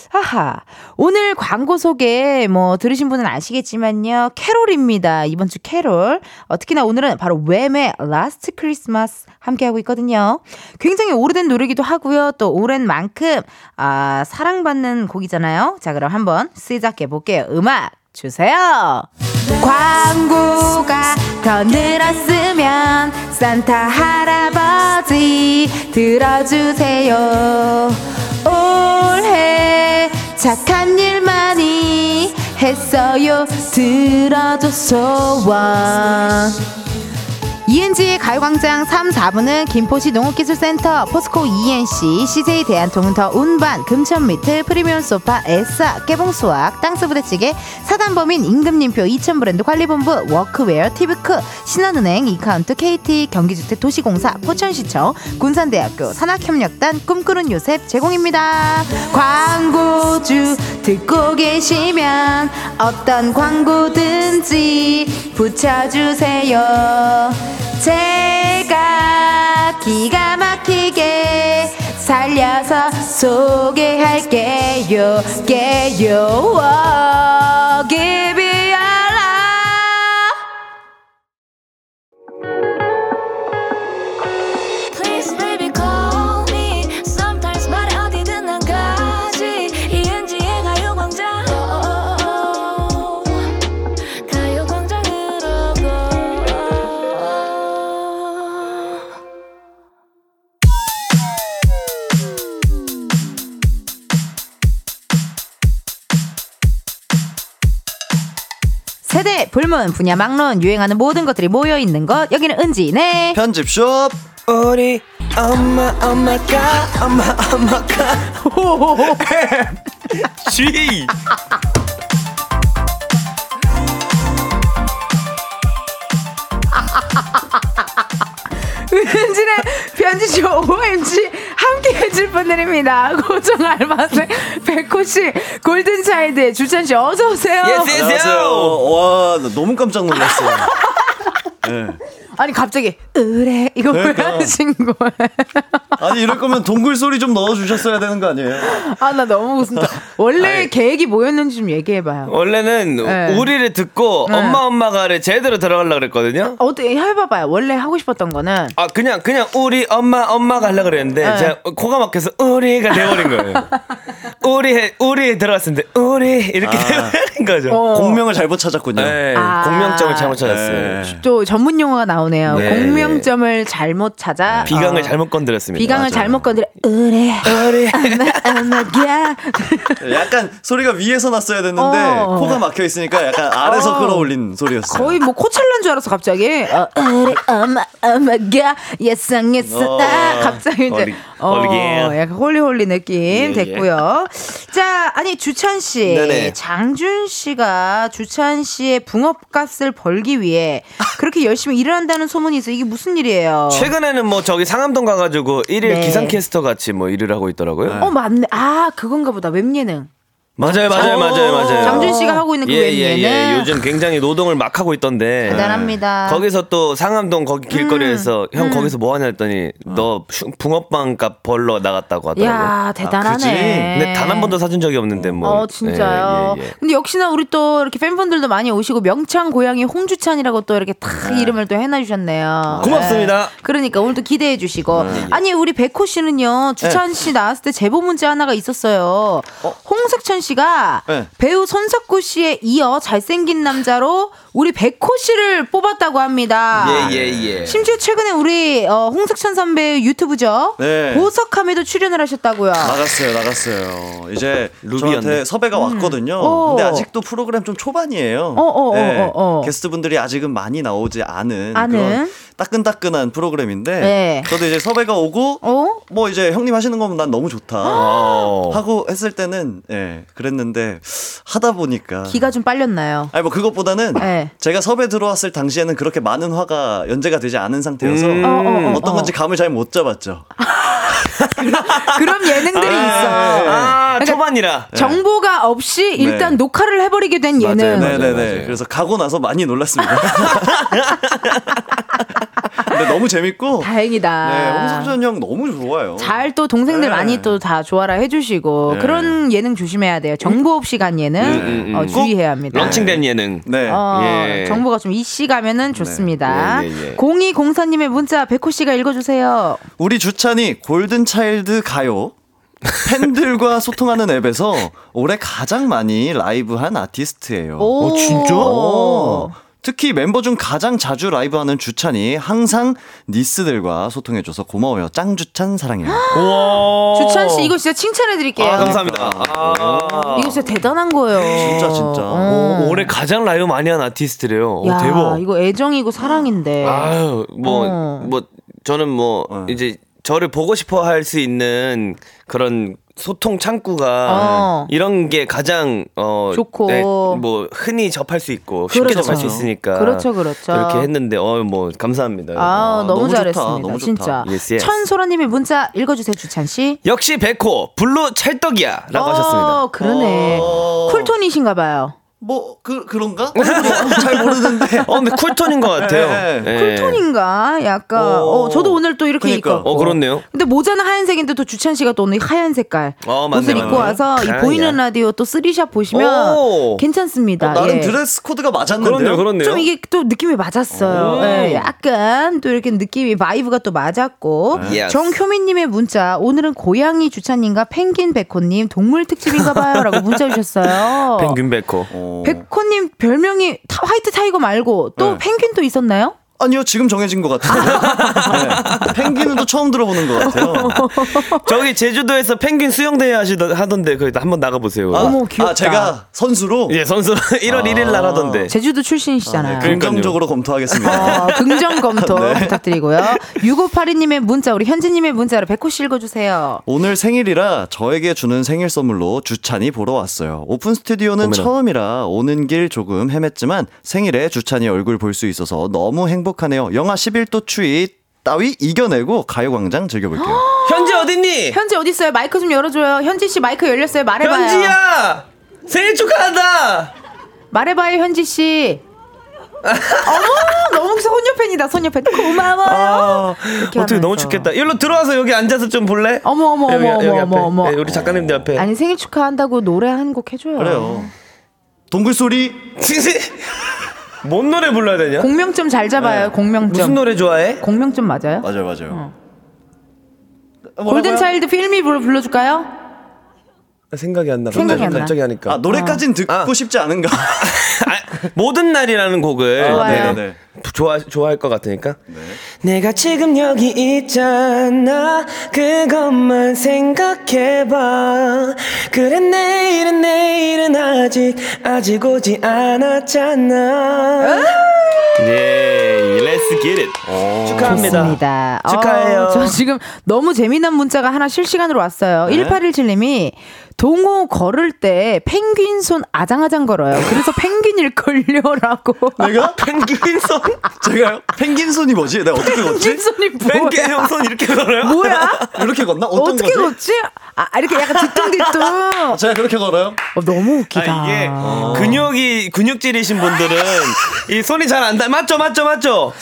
하하. 오늘 광고 소개 뭐 들으신 분은 아시겠지만요. 캐롤입니다. 이번 주 캐롤. 어, 특히나 오늘은 바로 Wham!의 Last Christmas 함께하고 있거든요. 굉장히 오래된 노래기도 하고요. 또 오랜 만큼 아, 사랑받는 곡이잖아요. 자, 그럼 한번 시작해 볼게요. 음악 주세요. 광고가 더 늘었으면 산타 할아버지 들어주세요. 올해 착한 일 많이 했어요. 들어줘 소원. 이은지의 가요광장 3, 4부는 김포시 농업기술센터, 포스코 E&C, CJ 대한통운 더 운반, 금천미트, 프리미엄 소파, 에싸, 깨봉수학, 땅스부대찌개, 사단법인 임금님표 이천브랜드 관리본부, 워크웨어, 티브크, 신한은행, 이카운트, KT, 경기주택 도시공사, 포천시청, 군산대학교, 산학협력단, 꿈꾸는 요셉 제공입니다. 광고주 듣고 계시면 어떤 광고든지 붙여주세요. 제가 기가 막히게 살려서 소개할게요. 게요. Give 불문, 분야, 막론, 유행하는 모든 것들이 모여 있는 것. 여기는 은지네. 편집숍 우리 엄마 엄마가 엄마 엄마가 G 은진의 편지쇼 OMG 함께 해줄 분들입니다. 고정 알바생 백호씨, 골든차일드 주찬씨 어서오세요. 안녕하세요 와, 나 너무 깜짝 놀랐어요 네. 아니, 갑자기, 으래, 이거 왜 그러니까. 하신 거예요? 아니 이럴 거면 동굴 소리 좀 넣어주셨어야 되는 거 아니에요? 아, 나 너무 웃음다. 원래 계획이 뭐였는지 좀 얘기해봐요. 원래는 네. 우리를 듣고 네. 엄마 엄마가를 제대로 들어가려고 그랬거든요. 어떻게 해봐봐요. 원래 하고 싶었던 거는. 아 그냥 그냥 우리 엄마 엄마가 하려고 그랬는데 네. 제가 코가 막혀서 우리가 돼버린 거예요. 우리 우리 들어갔는데 우리 이렇게 아. 돼버린 거죠. 어. 공명을 잘못 찾았군요 네, 아. 공명점을 잘못 찾았어요. 네. 또 전문 용어가 나오네요. 네. 공명점을 잘못 찾아. 비강을 어, 잘못 건드렸습니다. 비강을 맞아요. 잘못 건드려. 으래. 우리 엄마, 엄마야. 약간 소리가 위에서 났어야 됐는데 어. 코가 막혀 있으니까 약간 아래서 어. 끌어올린 소리였어요. 거의 뭐 코첼라인 줄 알았어 갑자기. 어, 으래, 엄마, 엄마야. 예상했어. 어. 아, 갑자기 이제. 홀리- 홀리게. 약간 홀리홀리 느낌 예, 예. 됐고요. 자, 아니 주찬 씨, 네네. 장준 씨가 주찬 씨의 붕어값을 벌기 위해 그렇게 열심히 일을 한다는 소문이 있어. 이게 무슨 일이에요? 최근에는 뭐 저기 상암동 가가지고 일일 네. 기상캐스터 같이 뭐 일을 하고 있더라고요. 어 맞네. 아 그건가 보다 웹예능. 맞아요, 맞아요, 장- 맞아요, 맞아요. 장준 씨가 하고 있는 그 예, 웹 예. 예. 요즘 굉장히 노동을 막 하고 있던데. 대단합니다. 거기서 또 상암동 거기 길거리에서 음. 형 거기서 뭐 하냐 했더니 너 슈- 붕어빵 값 벌러 나갔다고 하더라고요. 야 대단하네. 그치? 근데 단 한 번도 사준 적이 없는데 뭐. 어 진짜요. 예, 예, 예. 근데 역시나 우리 또 이렇게 팬분들도 많이 오시고 명창 고양이 홍주찬이라고 또 이렇게 다 이름을 또 해놔 주셨네요. 고맙습니다. 네. 그러니까 오늘도 기대해 주시고 네. 아니 우리 백호 씨는요 주찬 씨 나왔을 때 제보 문제 하나가 있었어요. 홍석천 씨가 네. 배우 손석구 씨에 이어 잘생긴 남자로 우리 백호 씨를 뽑았다고 합니다. 예, 예, 예. 심지어 최근에 우리 어, 홍석천 선배 유튜브죠. 네. 보석함에도 출연을 하셨다고요. 나갔어요, 나갔어요. 이제 루비였네. 저한테 섭외가 왔거든요. 오. 근데 아직도 프로그램 좀 초반이에요. 어, 어, 어, 네. 어, 어. 게스트분들이 아직은 많이 나오지 않은 아는. 그런 따끈따끈한 프로그램인데 네. 저도 이제 섭외가 오고 어? 뭐 이제 형님 하시는 거면 난 너무 좋다 어. 하고 했을 때는 예 그랬는데 하다 보니까 기가 좀 빨렸나요? 아니 뭐 그것보다는 네. 제가 섭외 들어왔을 당시에는 그렇게 많은 화가 연재가 되지 않은 상태여서 음. 어, 어, 어, 어떤 건지 감을 잘 못 잡았죠. 그런 예능들이 있어. 아, 그러니까 초반이라. 정보가 없이 일단 네. 녹화를 해버리게 된 맞아요, 예능. 맞아요. 네네네. 그래서 가고 나서 많이 놀랐습니다. 근데 너무 재밌고. 다행이다. 네, 홍석천 형 너무 좋아요. 잘 또 동생들 네. 많이 또 다 좋아라 해주시고 네. 그런 예능 조심해야 돼요. 정보 없이 간 예능 음, 음. 어, 주의해야 합니다. 런칭된 예능. 네. 어, 예. 정보가 좀 이씨 가면은 좋습니다. 예, 예, 예. 0204님의 문자 백호 씨가 읽어주세요. 우리 주찬이 골든 차일드 가요. 팬들과 소통하는 앱에서 올해 가장 많이 라이브한 아티스트예요. 오, 진짜? 어, 특히 멤버 중 가장 자주 라이브하는 주찬이 항상 니스들과 소통해줘서 고마워요. 짱주찬 사랑해요. 우와. 주찬 씨 이거 진짜 칭찬해드릴게요. 아, 감사합니다. 아. 이거 진짜 대단한 거예요. 진짜, 진짜. 어. 오, 올해 가장 라이브 많이 한 아티스트래요. 오, 야, 대박. 이거 애정이고 사랑인데. 아유, 뭐, 어. 뭐, 저는 뭐, 이제 저를 보고 싶어 할 수 있는 그런 소통 창구가 어. 이런 게 가장 어 좋고. 네, 뭐 흔히 접할 수 있고 쉽게 그렇죠. 접할 수 있으니까 그렇죠, 그렇죠. 그렇게 했는데 어 뭐 감사합니다. 아, 너무, 너무 좋다, 잘했습니다. 너무. 진짜. Yes, yes. 천소라님의 문자 읽어주세요, 주찬 씨. 역시 백호 blue 찰떡이야라고 하셨습니다. 어, 그러네. 어. 쿨톤이신가 봐요. 뭐, 그, 그런가? 잘 모르는데. 어 근데 쿨톤인 것 같아요. 네. 예. 쿨톤인가? 약간. 어. 어, 저도 오늘 또 이렇게 그러니까. 입고. 어 그렇네요. 근데 모자는 하얀색인데 또 주찬 씨가 또 오늘 하얀 색깔 어, 맞네, 옷을 맞네. 입고 와서 이 하얀이야. 보이는 라디오 또 three shot 보시면 오. 괜찮습니다. 나름 예. 드레스 코드가 맞았는데요. 그렇네요, 그렇네요. 좀 이게 또 느낌이 맞았어요. 오. 예, 약간 또 이렇게 느낌이 vibe가 또 맞았고 Yes. 정효민님의 문자 오늘은 고양이 주찬님과 펭귄 백호님 동물 특집인가봐요 라고 문자 주셨어요. 펭귄 백호. 어. 백호님 별명이 타- white tiger 말고 또 네. 펭귄도 있었나요? 아니요, 지금 정해진 것 같아요. 네. 펭귄은 또 처음 들어보는 것 같아요. 저기 제주도에서 펭귄 수영대회 하시던 하던데 거기 한번 나가 보세요. 아, 어머, 귀엽다. 아, 제가 선수로 예, 선수 1월 1일 날 하던데. 제주도 출신이시잖아요. 긍정적으로 검토하겠습니다. 어, 긍정 검토 네. 부탁드리고요. 6582님의 문자, 우리 현지님의 문자로 백호 씨 읽어주세요. 오늘 생일이라 저에게 주는 생일 선물로 주찬이 보러 왔어요. 오픈 스튜디오는 어머나. 처음이라 오는 길 조금 헤맸지만 생일에 주찬이 얼굴 볼 수 있어서 너무 행복 하네요. 영하 11도 추위 따위 이겨내고 가요광장 즐겨볼게요. 현지 어딨니? 현지 어디 있어요? 마이크 좀 열어줘요. 현지 씨 마이크 열렸어요. 말해봐요. 현지야! 생일 축하한다! 말해봐요, 현지 씨. 어머, 너무 소녀 팬이다, 소녀 팬. 고마워요. 아, 어떻게 너무. 춥겠다. 일로 들어와서 여기 앉아서 좀 볼래? 어머, 어머, 여기, 어머, 여기 어머, 앞에. 어머, 어머. 네, 우리 작가님들 앞에. 아니 생일 축하한다고 노래 한 곡 해줘요. 그래요. 동굴 소리 뭔 노래 불러야 되냐? 공명점 잘 잡아요. 공명점. 무슨 노래 좋아해? 공명점 맞아요? 맞아요, 맞아요. 골든 차일드 필미 불러 불러줄까요? 생각이 안 나. 생각이 안 나. 갑자기 하니까. 아, 노래까진 듣고 아. 싶지 않은가? 아, 모든 날이라는 곡을 좋아요. 네, 좋아 좋아할 것 같으니까. 내가 지금 여기 있잖아. 그것만 생각해봐. 그래 내일은 내일은 아직 아직 오지 않았잖아. 네, let's get it. 축하합니다. 좋습니다. 축하해요. 어, 저 지금 너무 재미난 문자가 하나 실시간으로 왔어요. 네? 1817님이 동호 걸을 때 펭귄 손 아장아장 걸어요. 그래서 펭귄일 걸려라고. 내가 펭귄 손? 제가요? 펭귄 손이 뭐지? 내가 어떻게 걷지? 펭귄 손이 뭐야? 펭귄 형손 이렇게 걸어요? 뭐야? 이렇게 걷나? 어떤 어떻게 거지? 걷지? 아, 이렇게 약간 뒤뚱뒤뚱. 제가 그렇게 걸어요? 어, 너무 웃기다. 아, 이게 근육이 근육질이신 분들은 이 손이 잘 안 닿. 맞죠, 맞죠, 맞죠.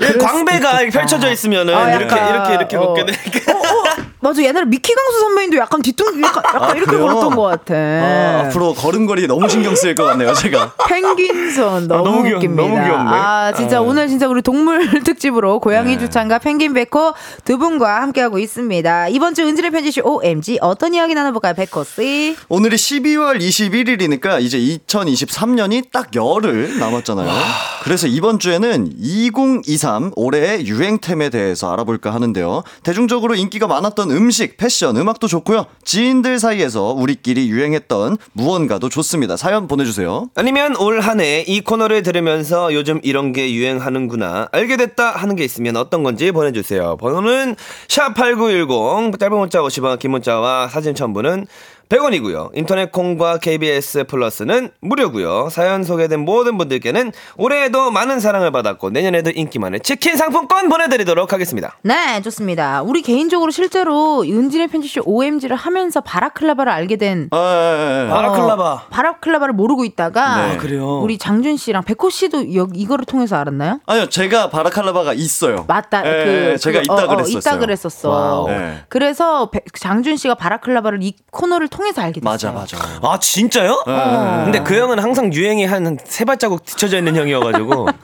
이 광배가 펼쳐져 있으면은 아, 이렇게 이렇게 이렇게 어. 걷게 되니까. 어, 어, 맞아. 옛날에 미키 강수 선배님도 약간 뒤뚱, 약간, 약간 아, 이렇게? 걸었던 것 같아. 아, 앞으로 걸음걸이 너무 신경 쓰일 것 같네요, 제가. 펭귄손 너무, 너무 귀여- 웃깁니다. 너무 귀엽네. 아 진짜 오늘 진짜 우리 동물 특집으로 고양이 주찬과 펭귄 백호 두 분과 함께하고 있습니다. 이번 주 은진의 편지쇼 OMG 어떤 이야기 나눠볼까요, 백호 씨? 오늘이 12월 21일이니까 이제 2023년이 딱 열흘 남았잖아요. 그래서 이번 주에는 2023 올해의 유행템에 대해서 알아볼까 하는데요. 대중적으로 인기가 많았던 음식, 패션, 음악도 좋고요. 지인들 사이에서 우리끼리 유행했던 무언가도 좋습니다. 사연 보내주세요. 아니면 올 한 해 이 코너를 들으면서 요즘 이런 게 유행하는구나 알게 됐다 하는 게 있으면 어떤 건지 보내주세요. 번호는 샵 8910 짧은 문자 50원 긴 문자와 사진 첨부는 100원이고요. 인터넷 콩과 KBS 플러스는 무료고요. 사연 소개된 모든 분들께는 올해에도 많은 사랑을 받았고 내년에도 인기 많은 치킨 상품권 보내드리도록 하겠습니다. 네, 좋습니다. 우리 개인적으로 실제로 은진의 편지쇼 OMG를 하면서 바라클라바를 알게 된 아, 예, 예. 바라클라바. 어, 바라클라바를 모르고 있다가 네. 아, 그래요? 우리 장준 씨랑 백호 씨도 여, 이거를 통해서 알았나요? 아니요, 제가 바라칼라바가 있어요. 맞다. 예, 그 예, 제가 그거, 있다 어, 어, 그랬었어요. 있다 그랬었어. wow. 네. 그래서 백- 장준 씨가 바라클라바를 이 코너를 통해서 알게 됐어요. 맞아, 맞아. 아 진짜요? 근데 그 형은 항상 유행이 한 세 발자국 뒤쳐져 있는 형이어가지고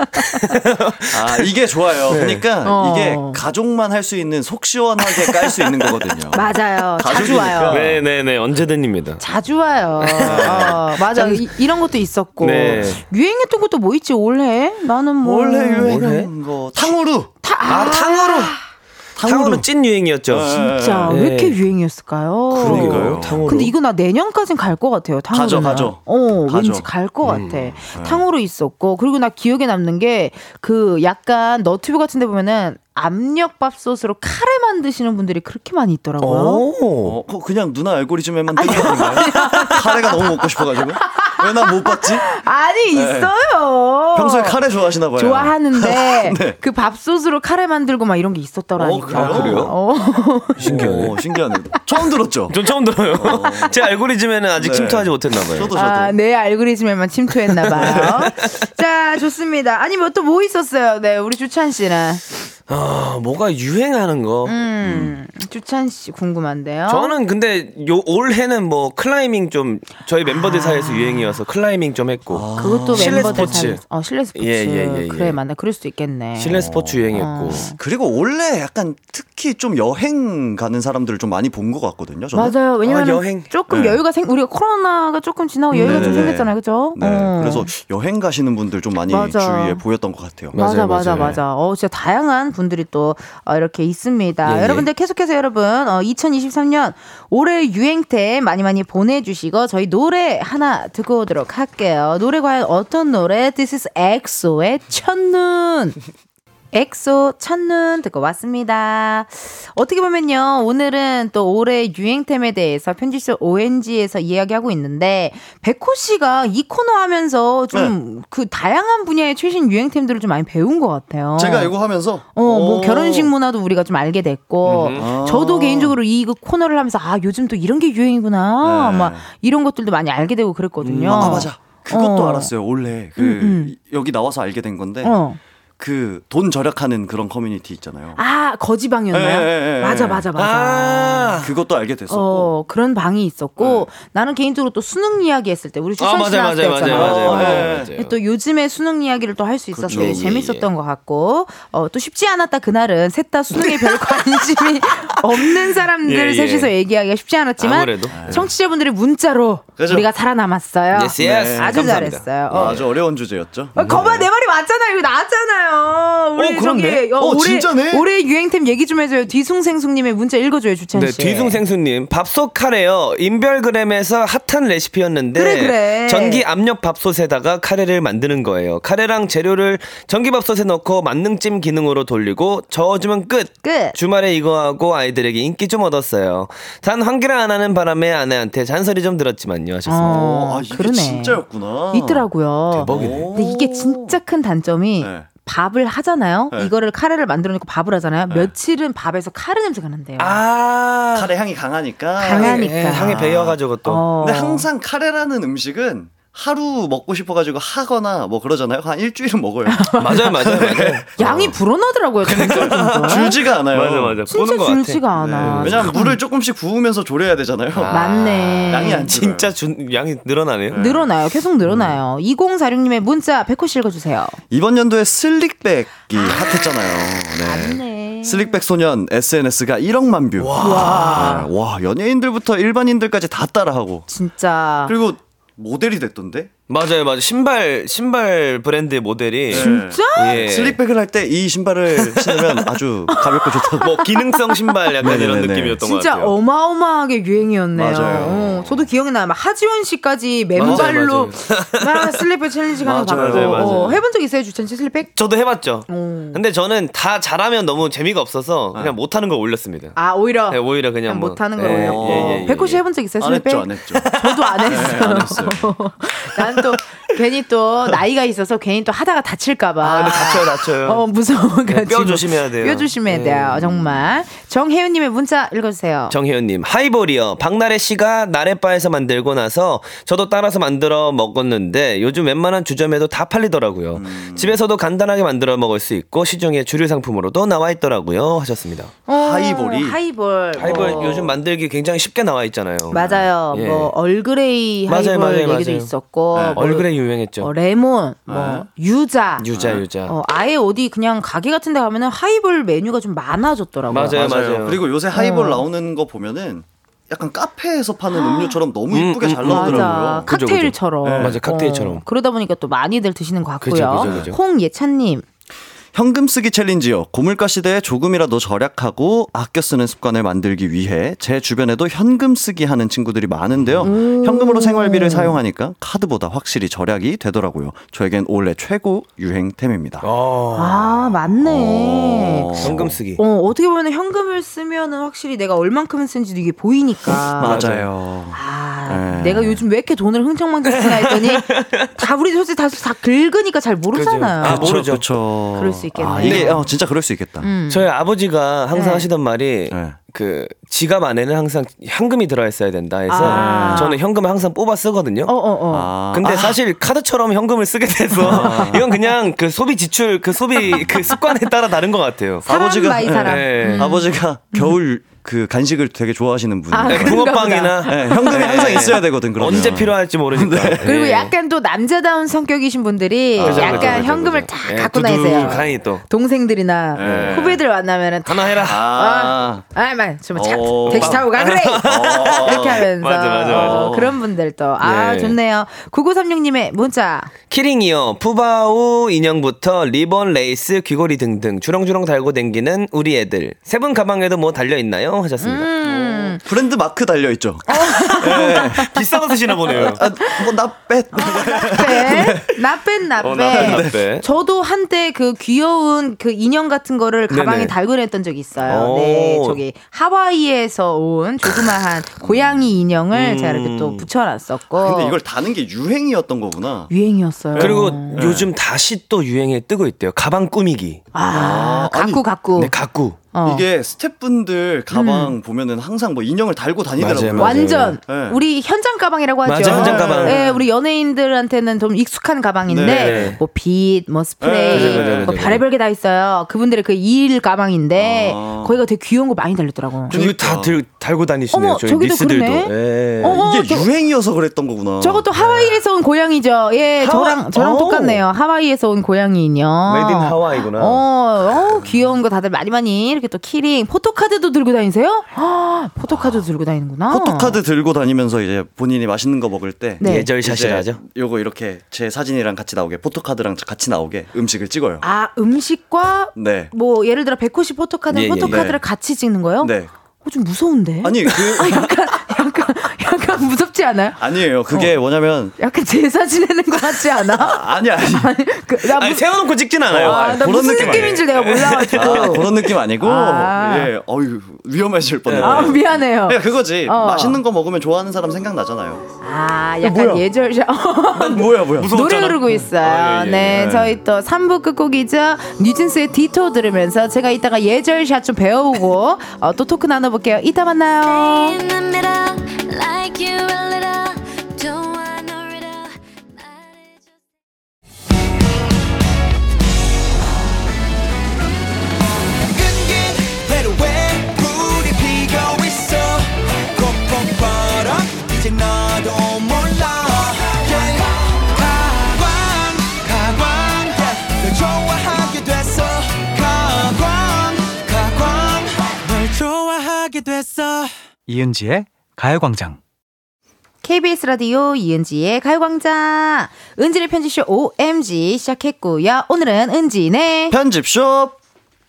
아, 이게 좋아요. 그러니까 어. 이게 가족만 할 수 있는 속 시원하게 깔 수 있는 거거든요. 맞아요. 자주. 와요. 네네네 언제든입니다. 자주 와요. 어, 맞아. 이, 이런 것도 있었고 네. 유행했던 것도 뭐 있지 올해? 나는 뭐 원래 원래? 유행하는 거 탕후루. 타, 아 탕후루 탕후루 찐 유행이었죠. 진짜 네. 왜 이렇게 유행이었을까요? 그러니까요. 탕후루. 근데 이거 나 내년까진 갈 것 같아요. 탕후루는. 가죠, 가죠. 어, 가죠. 왠지 갈 것 같아. 탕후루 있었고 그리고 나 기억에 남는 게 그 약간 너튜브 같은 데 보면은 압력밥솥으로 카레 만드시는 분들이 그렇게 많이 있더라고요. 오. 어, 그거 그냥 누나 알고리즘에만 뜨는 거 아닌가요? 카레가 너무 먹고 싶어가지고. 왜 나 못 봤지? 아니 있어요. 평소에 카레 좋아하시나 봐요. 좋아하는데 네. 그 밥솥으로 카레 만들고 막 이런 게 있었더라니까. 어, 그래요? 아, 그래요? 어. 신기하네. 오, 신기하네. 처음 들었죠? 전 처음 들어요. 제 알고리즘에는 아직 네. 침투하지 못했나 봐요. 저도 저도. 아, 내 알고리즘에만 침투했나 봐요. 자, 좋습니다. 아니 뭐 또뭐 있었어요? 네, 우리 주찬 씨는. 아, 뭐가 유행하는 거. 음, 주찬 씨 궁금한데요. 저는 근데 요 올해는 뭐 클라이밍 좀 저희 멤버들 사이에서 유행이어서 클라이밍 좀 했고 그것도 실내 멤버들 스포츠. 사이에서- 어, 실내 스포츠. 예, 예, 예, 예. 그래, 맞나. 그럴 수도 있겠네. 실내 스포츠 유행했고 어. 그리고 원래 약간 특히 좀 여행 가는 사람들을 좀 많이 본 것 같거든요. 저는. 맞아요. 왜냐면 아, 여행. 조금 네. 여유가 생 우리가 코로나가 조금 지나고 여유가 좀 네네네. 생겼잖아요. 그죠? 네. 어. 그래서 여행 가시는 분들 좀 많이 맞아. 주위에 보였던 것 같아요. 맞아, 맞아, 맞아요. 맞아. 어, 진짜 다양한 분들이 또 어, 이렇게 있습니다. 예, 예. 여러분들 계속해서 여러분, 어, 2023년 올해 유행템 많이 많이 보내주시고 저희 노래 하나 듣고 오도록 할게요. 노래 과연 어떤 노래? This is EXO의 첫눈. 엑소 첫눈 듣고 왔습니다. 어떻게 보면요, 오늘은 또 올해 유행템에 대해서 편집숍 OMG에서 이야기하고 있는데, 백호 씨가 이 코너 하면서 좀그 다양한 분야의 최신 유행템들을 좀 많이 배운 것 같아요. 제가 이거 하면서 어, 뭐 오. 결혼식 문화도 우리가 좀 알게 됐고, 아. 저도 개인적으로 이 코너를 하면서, 아, 요즘 또 이런 게 유행이구나. 네. 막 이런 것들도 많이 알게 되고 그랬거든요. 아 맞아. 그것도 어. 알았어요. 원래 그 음, 음. 여기 나와서 알게 된 건데 어. 그 돈 절약하는 그런 커뮤니티 있잖아요. 아, 거지방이었나요? 예, 예, 예, 맞아, 예. 맞아, 맞아. 아, 그것도 알게 됐었고. 어, 그런 방이 있었고, 나는 개인적으로 또 수능 이야기 했을 때, 우리 아 네. 맞아요. 맞아요. 또 요즘에 수능 이야기를 또 할 수 있어서. 되게 예, 재밌었던 예. 것 같고, 어, 또 쉽지 않았다 그날은 셋 다 수능에 별 관심이 없는 사람들 예, 예. 셋이서 얘기하기가 쉽지 않았지만, 아무래도. 청취자분들이 문자로 그죠? 우리가 살아남았어요. yes yes. 아주 감사합니다. 잘했어요. 아, 어. 아주 어려운 주제였죠. 어, 거봐 내 말이 맞잖아요. 이거 나왔잖아요. 우리 어, 그렇네. 저기 어, 어, 올해 진짜네? 올해 유행템 얘기 좀 해줘요. 뒤숭생숭님의 문자 읽어줘요, 주찬 네, 씨. 뒤숭생수님 밥솥 카레요. 인별그램에서 핫한 레시피였는데 그래, 그래. 전기 압력 밥솥에다가 카레를 만드는 거예요. 카레랑 재료를 전기 밥솥에 넣고 만능찜 기능으로 돌리고 저어주면 끝. 끝. 주말에 이거 하고 아이들에게 인기 좀 얻었어요. 단 환기를 안 하는 바람에 아내한테 잔소리 좀 들었지만요. 하셨습니다. 어, 아, 이게 그러네. 진짜였구나. 있더라고요. 대박이네. 근데 이게 진짜 큰 단점이 네. 밥을 하잖아요. 네. 이거를 카레를 만들어 놓고 밥을 하잖아요. 며칠은 밥에서 카레 냄새가 난대요. 아, 카레 향이 강하니까. 강하니까. 예, 향에 배여가지고 또. 어. 근데 항상 카레라는 음식은 하루 먹고 싶어가지고 하거나 뭐 그러잖아요. 한 일주일은 먹어요. 맞아요, 맞아요, 맞아요. 양이 불어나더라고요. 점점 점점. 줄지가 않아요. 맞아, 맞아. 진짜. 줄지가 않아. 네. 왜냐면 물을 조금씩 부으면서 졸여야 되잖아요. 맞네. 양이 안 진짜 준, 양이 늘어나네요. 늘어나요. 계속 늘어나요. 2046님의 문자 백호 씨 읽어주세요. 이번 연도에 슬릭백이 핫했잖아요. 네. 맞네. slickback 소년 SNS가 1억만 view. 와. 와, 연예인들부터 일반인들까지 다 따라하고. 진짜. 그리고 모델이 됐던데? 맞아요, 맞아요. 신발, 신발 브랜드 모델이. 진짜? 예. slickback을 할 때 이 신발을 신으면 아주 가볍고 좋다고. 뭐, 기능성 신발 약간 이런 네네네네. 느낌이었던 것 진짜 같아요. 어마어마하게 유행이었네요. 맞아요. 어, 저도 기억이 나요. 막 하지원 씨까지 맨발로 막 슬리per 챌린지 가는 거 봤고 맞아요, 맞아요. 어, 해본 적 있어요 주찬 씨 slickback? 저도 해봤죠. 어. 근데 저는 다 잘하면 너무 재미가 없어서 그냥 못하는 걸 올렸습니다. 아 오히려 네, 오히려 그냥, 그냥 뭐, 못하는 걸 예, 올렸고 예, 예, 예, 백호 씨 예. 해본 적 있어요 안 슬리per? 했죠, 안 했죠. 저도 안 했어요. 네, 안 했어요. 난또 괜히 또 나이가 있어서 괜히 또 하다가 다칠까봐. 아, 다쳐요, 다쳐요. 어 무서워가지고. 네, 뼈 조심해야 돼요. 뼈 조심해야 네. 돼요. 정말. 정혜윤님의 문자 읽어주세요. 정혜연님 하이볼이요. 박나래 씨가 나래바에서 만들고 나서 저도 따라서 만들어 먹었는데 요즘 웬만한 주점에도 다 팔리더라고요. 음. 집에서도 간단하게 만들어 먹을 수 있고 시중에 주류 상품으로도 나와 있더라고요. 하셨습니다. 어, 하이볼이? 하이볼. 하이볼 뭐. 요즘 만들기 굉장히 쉽게 나와 있잖아요. 맞아요. 예. 뭐 얼그레이 맞아요, 하이볼 맞아요, 얘기도 맞아요. 있었고 네. 뭐 얼그레이 유행했죠. 어, 레몬, 뭐 유자, 유자 유자. 어, 아예 어디 그냥 가게 같은 데 가면은 하이볼 메뉴가 좀 많아졌더라고요. 맞아요, 맞아요. 그리고 요새 하이볼 어. 나오는 거 보면은 약간 카페에서 파는 음료처럼 너무 이쁘게 음, 잘 음, 나오더라고요. 맞아. 칵테일처럼. 네. 맞아, 칵테일처럼. 어, 그러다 보니까 또 많이들 드시는 것 같고요. 그죠, 그죠, 그죠. 홍예찬님. 현금 쓰기 챌린지요. 고물가 시대에 조금이라도 절약하고 아껴 쓰는 습관을 만들기 위해 제 주변에도 현금 쓰기 하는 친구들이 많은데요. 현금으로 생활비를 사용하니까 카드보다 확실히 절약이 되더라고요. 저에겐 올해 최고 유행템입니다. 어. 아, 맞네. 어. 현금 쓰기. 어, 어떻게 보면 현금을 쓰면은 확실히 내가 얼만큼 쓴지도 이게 보이니까. 맞아요. 아, 네. 내가 요즘 왜 이렇게 돈을 흥청망청 쓰나 했더니 다 우리 솔직히 다, 다 긁으니까 잘 모르잖아요. 아, 모르죠. 그렇죠. 그럴 수 있겠네. 아, 이게 어, 진짜 그럴 수 있겠다. 음. 저희 아버지가 항상 네. 하시던 말이 네. 그 지갑 안에는 항상 현금이 들어 있어야 된다 해서 아. 저는 현금을 항상 뽑아 쓰거든요. 어, 어, 어. 아, 근데 사실 카드처럼 현금을 쓰게 돼서 이건 그냥 그 소비 지출 그 소비 그 습관에 따라 다른 것 같아요. 사람 아버지가- by 사람. 네. 음. 아버지가 겨울 그 간식을 되게 좋아하시는 분이에요. 아, 네, 붕어빵이나 네, 현금이 항상 있어야 되거든. 그러면. 언제 필요할지 모르니까. 그리고 네. 약간 또 남자다운 성격이신 분들이 그죠, 약간 그죠, 그죠, 현금을 그죠. 다 예, 갖고 다니세요. 두둑하니 또 동생들이나 네. 후배들 만나면은 다 하나 해라. 아, 아, 만, 좀 차, 어. 택시 타고 가 그래. 이렇게 하면서 맞아, 맞아, 맞아. 어, 그런 분들 또아 네. 좋네요. 9936님의 문자. keyring이요. 푸바오 인형부터 리본, 레이스, 귀걸이 등등 주렁주렁 달고 댕기는 우리 애들. 세 분 가방에도 뭐 달려 있나요? 하셨습니다. 음, 브랜드 마크 달려 있죠. 비싼 거 쓰시나 보네요. 아, 뭐나 뺏. 나빼, 나뺀 나빼. 어, 나빼, 나빼. 저도 한때 그 귀여운 그 인형 같은 거를 가방에. 달고 다녔던 적이 있어요. 오. 네, 저기 하와이에서 온 조그마한 고양이 인형을 제가 이렇게 또 붙여놨었고. 근데 이걸 다는 게 유행이었던 거구나. 유행이었어요. 그리고 네. 요즘 다시 또 유행에 뜨고 있대요. 가방 꾸미기. 아, 아니, 갖고 갖고. 네, 가꾸. 어. 음. 이게 스태프분들 가방 보면은 항상 뭐 인형을 달고 다니더라고요. 맞아요, 맞아요. 완전 네. 우리 현장 가방이라고 하죠. 맞아, 현장 가방. 네, 우리 연예인들한테는 좀 익숙한 가방인데 네. 뭐 빛, 뭐 스프레이, 네, 뭐. 별의별 게 다 있어요. 그분들의 그 일 가방인데 아. 거기가 되게 귀여운 거 많이 달렸더라고. 저기 다 들, 달고 다니시네요. 어머, 저희 저기도 미스들도. 그러네. 예. 어, 이게 저- 유행이어서 그랬던 거구나. 저것도 하와이에서 온 고양이죠. 예, 하와- 저랑 저랑 오. 똑같네요. 하와이에서 온 고양이 인형. made in Hawaii구나. 어, 어, 귀여운 거 다들 많이 많이 이렇게 또 keyring, photo card도 들고 다니세요? 아, photo card 들고 다니는구나. photo card 들고 다니면서 이제 본인이 맛있는 거 먹을 때 네. 예절샷이라 하죠. 요거 이렇게 제 사진이랑 같이 나오게 photo card랑 같이 나오게 음식을 찍어요. 아, 음식과 네. 뭐 예를 들어 백호씨 photo card 예, 예, photo card를 네. 같이 찍는 거요? 네. 어, 좀 무서운데. 아니 그 약간 약간, 약간 무섭지 않아요? 아니에요. 그게 뭐냐면 약간 제사 지내는 것 같지 않아? 아니 아니. 그, 나 아니 무- 세워놓고 찍진 않아요. 아, 나 그런 무슨 느낌 느낌인 줄 내가 몰라가지고. 아, 그런 느낌 아니고 아. 예, 어유 위험해질 뻔했네. 아, 미안해요. 그냥 그거지. 어. 맛있는 거 먹으면 좋아하는 사람 생각나잖아요. 아, 약간 예절샷. 뭐야 뭐야. 노래 흐르고 있어요. 아, 예, 예. 네, 네. 저희 또 3부 끝곡이죠. 뉴진스의 디토 들으면서 제가 이따가 예절샷 좀 배워오고 어, 또 토크 나눠볼게요. 이따 만나요. In the middle, like you a little. Don't want no riddle. 끈긴 배로에 불이 피고 있어 꼭꼭 벌어 이제 너도 몰라 Yeah. 가광 가광 yeah. 널 좋아하게 됐어 가광 가광 널 좋아하게 됐어 이은지의 가요광장. KBS 라디오 이은지의 가요광장. 은지의 편집쇼 OMG 시작했고요. 오늘은 은지네. 편집숍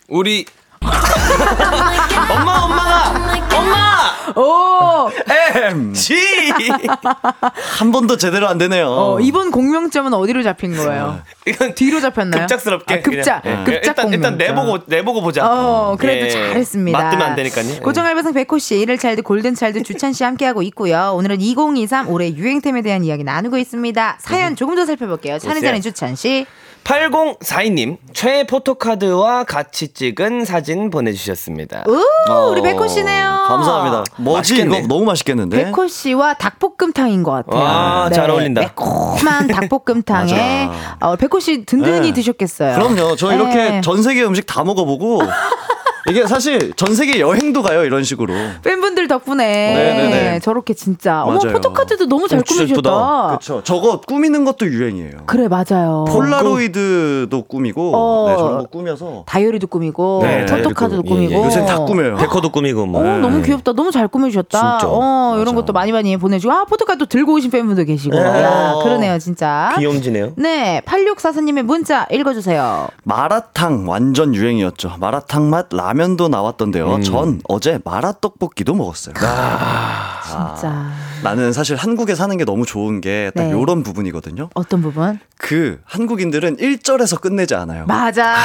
우리 엄마 엄마가 엄마 오! M 지 한 번도 제대로 안 되네요. 어, 이번 공명점은 어디로 잡힌 거예요? 이건 뒤로 잡혔나요? 급작스럽게 아, 급작, 그냥. 예. 급작 일단 일단 공명점. 내보고 내보고 보자. 어, 그래도 예. 잘했습니다. 맞으면 안 되니까요. 예. 고정알바상 백호 씨, 이를 차일드 골든 차일드 주찬 씨 함께 하고 있고요. 오늘은 2023 올해 유행템에 대한 이야기 나누고 있습니다. 사연 조금 더 살펴볼게요. 찬이자는 주찬 씨. 8042님 최애 포토카드와 같이 찍은 사진 보내주셨습니다. 우, 어, 우리 백호 씨네요. 감사합니다. 뭐지 맛있겠네. 이거 너무 맛있겠는데. 백호 씨와 닭볶음탕인 것 같아요. 와, 잘 어울린다. 매콤한 닭볶음탕에. 어, 백호 씨 든든히 네. 드셨겠어요. 그럼요. 저 이렇게 네. 전 세계 음식 다 먹어보고 이게 사실 전 세계 여행도 가요 이런 식으로. 팬분들 덕분에 네네네. 저렇게 진짜 어머 맞아요. 포토카드도 너무 잘 어, 꾸미셨다. 그렇죠. 저거 꾸미는 것도 유행이에요. 그래 맞아요. 폴라로이드도 꾸미고 어. 네, 저런 거 꾸며서 다이어리도 꾸미고 네, 포토카드도 꾸미고 예, 예. 요새 다 꾸며요. 데코도 꾸미고 뭐. 어, 너무 귀엽다. 너무 잘 꾸미셨다. 진짜. 어, 이런 맞아. 것도 많이 많이 보내주고. 아, 포토카드 들고 오신 팬분도 계시고. 네. 야, 그러네요, 진짜. 귀염지네요. 네, 8644님의 문자 읽어주세요. 마라탕 완전 유행이었죠. 마라탕 맛 라면 도 나왔던데요. 음. 전 어제 마라 떡볶이도 먹었어요. 진짜. 나는 사실 한국에 사는 게 너무 좋은 게딱 네. 요런 부분이거든요. 어떤 부분? 그 한국인들은 1절에서 끝내지 않아요. 맞아.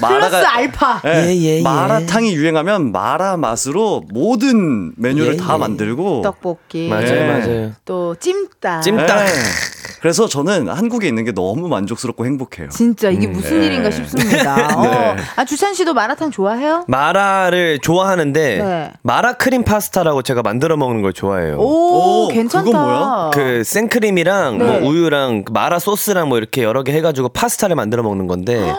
플러스 알파. 예, 예, 예, 예. 마라탕이 유행하면 마라 맛으로 모든 메뉴를 예, 다 예. 만들고 떡볶이. 맞아요, 네. 맞아요. 또 찜닭. 찜닭. 예. 그래서 저는 한국에 있는 게 너무 만족스럽고 행복해요. 진짜 이게 무슨 네. 일인가 싶습니다. 어. 네. 아, 주찬 씨도 마라탕 좋아해요? 마라를 좋아하는데 네. 마라 크림 파스타라고 제가 만들어 먹는 걸 좋아해요. 오, 오, 괜찮다. 그건 뭐야? 그 생크림이랑 네. 뭐 우유랑 그 마라 소스랑 뭐 이렇게 여러 개 해가지고 파스타를 만들어 먹는 건데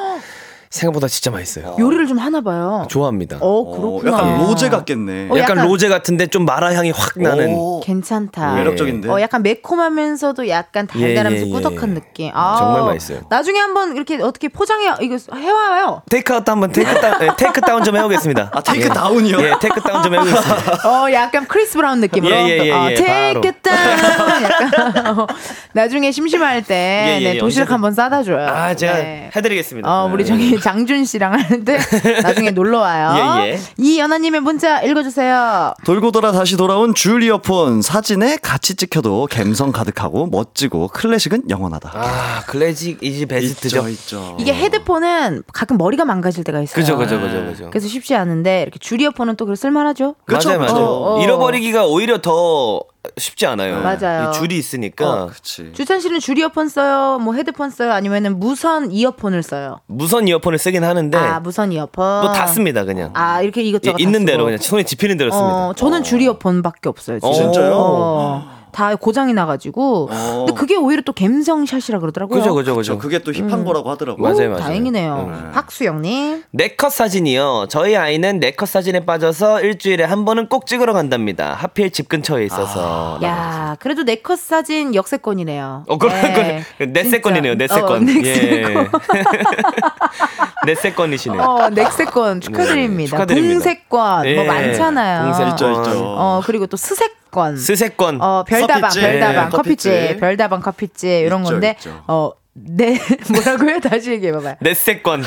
생각보다 진짜 맛있어요. 요리를 좀 하나 봐요. 좋아합니다. 어, 어, 그렇구나. 약간 로제 같겠네. 어, 약간, 약간- 로제 같은데 좀 마라 향이 확 나는. 오, 괜찮다. 매력적인데. 어, 약간 매콤하면서도 약간 달달하면서 예, 예, 예. 꾸덕한 느낌. 아, 정말 맛있어요. 나중에 한번 이렇게 어떻게 포장해 이거 해와요. 테이크아웃 한번 take down, 예, take down 좀 해보겠습니다. 아, take 예. down이요? 예, take down 좀 해보겠습니다. 어, 약간 크리스 브라운 느낌으로. 예, 예, 예, 어, 예, take it down. 약간 어, 나중에 심심할 때 예, 예, 네, 도시락 언제든. 한번 싸다 줘요. 아, 제가 네. 해드리겠습니다. 어, 우리 네. 저기 장준 씨랑 하는데 나중에 놀러 와요. 예, 예. 이연아님의 문자 읽어주세요. 돌고 돌아 다시 돌아온 줄 이어폰 사진에 같이 찍혀도 감성 가득하고 멋지고 클래식은 영원하다. 아, classic is the best죠. 있죠, 있죠. 이게 헤드폰은 가끔 머리가 망가질 때가 있어요. 그죠, 그죠, 그죠, 그죠. 그래서 쉽지 않은데 이렇게 줄 이어폰은 또 그래 쓸만하죠. 그쵸, 맞아요, 맞아요. 어, 어. 잃어버리기가 오히려 더 쉽지 않아요. 맞아요. 이 줄이 있으니까 어. 주찬 씨는 줄 이어폰 써요? 뭐 헤드폰 써요? 아니면은 무선 이어폰을 써요? 무선 이어폰을 쓰긴 하는데 아 무선 이어폰. 뭐 다 씁니다 그냥. 아 이렇게 이것저것 예, 다 있는 대로. 그냥 손에 집히는 대로 씁니다. 어, 저는 줄 이어폰밖에 없어요. 어. 진짜요? 어, 다 고장이 나가지고. 어. 근데 그게 오히려 또 갬성샷이라 그러더라고요. 그죠, 그죠, 그죠. 그게 또 힙한 거라고 하더라고요. 맞아요, 맞아요. 다행이네요. 음. 박수영님. 네컷 사진이요. 저희 아이는 네컷 사진에 빠져서 일주일에 한 번은 꼭 찍으러 간답니다. 하필 집 근처에 있어서. 야, 그래도 네컷 사진 역세권이네요. 어, 그럼 네. 진짜. 넷세건. 어, 예. 넷세건. 넷세건이시네요. 어, 넥세권 축하드립니다. 네, 축하드립니다. 봉세권 뭐 예, 많잖아요. 봉세권. 있죠, 있죠. 어, 그리고 또 스세권. 스세건. 어, 별다방, 커피집. 별다방, 예, 커피집, 커피집. 별다방, 커피집 이런 있죠, 건데 있죠. 어, 네 뭐라고요? 다시 얘기해 봐봐요. 넷세권.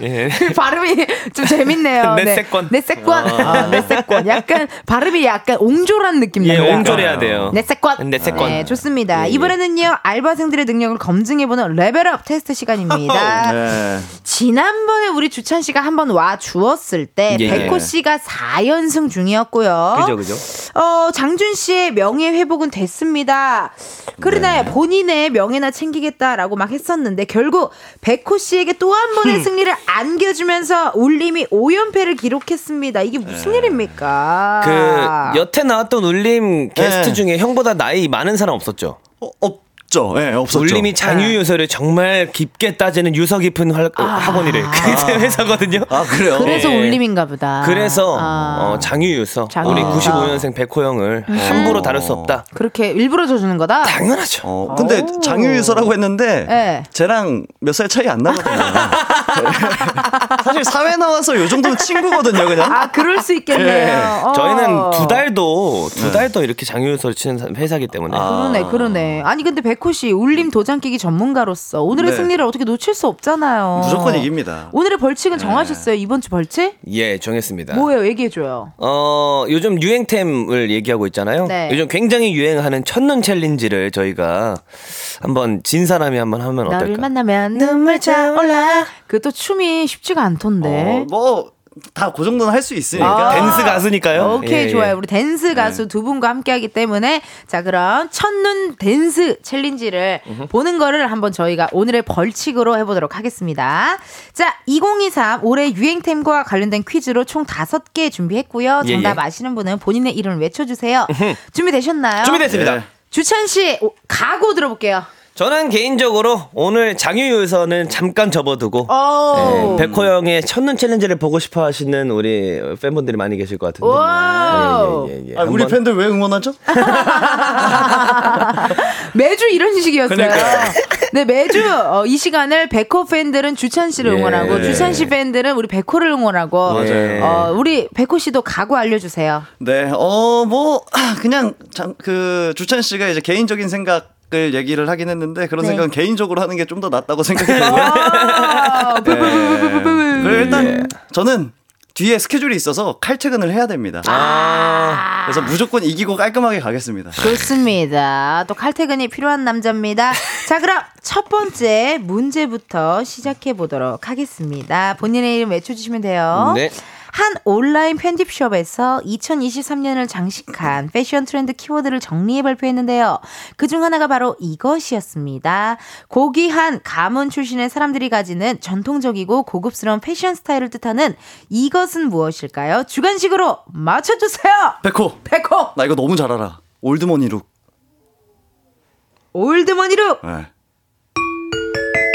예. 그 발음이 좀 재밌네요. 네. 넷세권. 넷세권. 아, 넷세권. 약간 발음이 약간 옹졸한 느낌 예, 나요. 옹졸해야 돼요. 넷세권. 넷세권. 네, 좋습니다. 예, 예. 이번에는요, 알바생들의 능력을 검증해보는 레벨업 테스트 시간입니다. 네. 지난번에 우리 주찬 씨가 한번 와 주었을 때, 예, 백호 예. 씨가 4연승 중이었고요. 그죠, 그죠. 어, 장준 씨의 명예 회복은 됐습니다. 그러나 네. 본인의 명예나 챙기겠다라고 막 했었는데 결국 백호 씨에게 또 한 번의 승리를 안겨주면서 울림이 5연패를 기록했습니다. 이게 무슨 네. 일입니까? 그 여태 나왔던 울림 게스트 네. 중에 형보다 나이 많은 사람 없었죠. 어, 없 죠. 예, 없었죠. 울림이 장유 요소를 정말 깊게 따지는 유서 깊은 할- 학원이래. 그 회사거든요. 아, 그래요? 그래서 예. 울림인가 보다. 그래서 아. 어, 장유 요소 장유 우리 요소. 95년생 백호 형을 함부로 다룰 수 없다. 그렇게 일부러 줘주는 거다? 당연하죠. 어, 근데 오. 장유유서라고 했는데 네. 쟤랑 몇 살 차이 안 나거든요. 사실 사회 나와서 요 정도면 친구거든요, 그냥. 아, 그럴 수 있겠네요. 어. 저희는 두 달도 두 달도 이렇게 장유 요소를 치는 회사기 때문에 그러네, 그러네. 아니 근데 백호 씨 울림 도장 끼기 전문가로서 오늘의 네. 승리를 어떻게 놓칠 수 없잖아요. 무조건 이깁니다. 오늘의 벌칙은 정하셨어요? 이번 주 벌칙? 예 정했습니다. 뭐예요? 얘기해 줘요. 어, 요즘 유행템을 얘기하고 있잖아요. 네. 요즘 굉장히 유행하는 첫눈 챌린지를 저희가 한번 진 사람이 한번 하면 어떨까? 만나면 눈물 차올라. 그 또 춤이 쉽지가 않던데. 어, 뭐, 다 그 정도는 할 수 있으니까. 아. 댄스 가수니까요. 오케이 예, 예. 좋아요. 우리 댄스 가수 두 분과 함께 하기 때문에 자 그럼 첫눈 댄스 챌린지를 보는 거를 한번 저희가 오늘의 벌칙으로 해보도록 하겠습니다. 자 2023 올해 유행템과 관련된 퀴즈로 총 다섯 개 준비했고요. 예, 정답 예. 아시는 분은 본인의 이름을 외쳐주세요. 준비되셨나요? 준비됐습니다. 예. 주찬 씨 오, 각오 들어볼게요. 저는 개인적으로 오늘 장유 요소는 잠깐 접어두고 오. 네, 백호 형의 첫눈 챌린지를 보고 싶어 하시는 우리 팬분들이 많이 계실 것 같은데. 오. 예, 예, 예, 예. 아, 우리 팬들 왜 응원하죠? 매주 이런 식이었어요. 네, 매주 어, 이 시간을 백호 팬들은 주찬 씨를 예. 응원하고 주찬 씨 팬들은 우리 백호를 응원하고 맞아요. 어, 우리 백호 씨도 각오 알려주세요. 네, 어, 뭐, 아, 그냥, 장, 그, 주찬 씨가 이제 개인적인 생각 을 얘기를 하긴 했는데, 그런 네. 생각은 개인적으로 하는 게 좀 더 낫다고 생각해요. 아, 네. 그리고 일단, 저는 뒤에 스케줄이 있어서 칼퇴근을 해야 됩니다. 아. 그래서 무조건 이기고 깔끔하게 가겠습니다. 좋습니다. 또 칼퇴근이 필요한 남자입니다. 자, 그럼 첫 번째 문제부터 시작해 보도록 하겠습니다. 본인의 이름 외쳐주시면 돼요. 네. 한 온라인 편집숍에서 2023년을 장식한 패션 트렌드 키워드를 정리해 발표했는데요. 그중 하나가 바로 이것이었습니다. 고귀한 가문 출신의 사람들이 가지는 전통적이고 고급스러운 패션 스타일을 뜻하는 이것은 무엇일까요? 주관식으로 맞춰주세요! 백호, 백호! 나 이거 너무 잘 알아. old money look. Old money look! 네.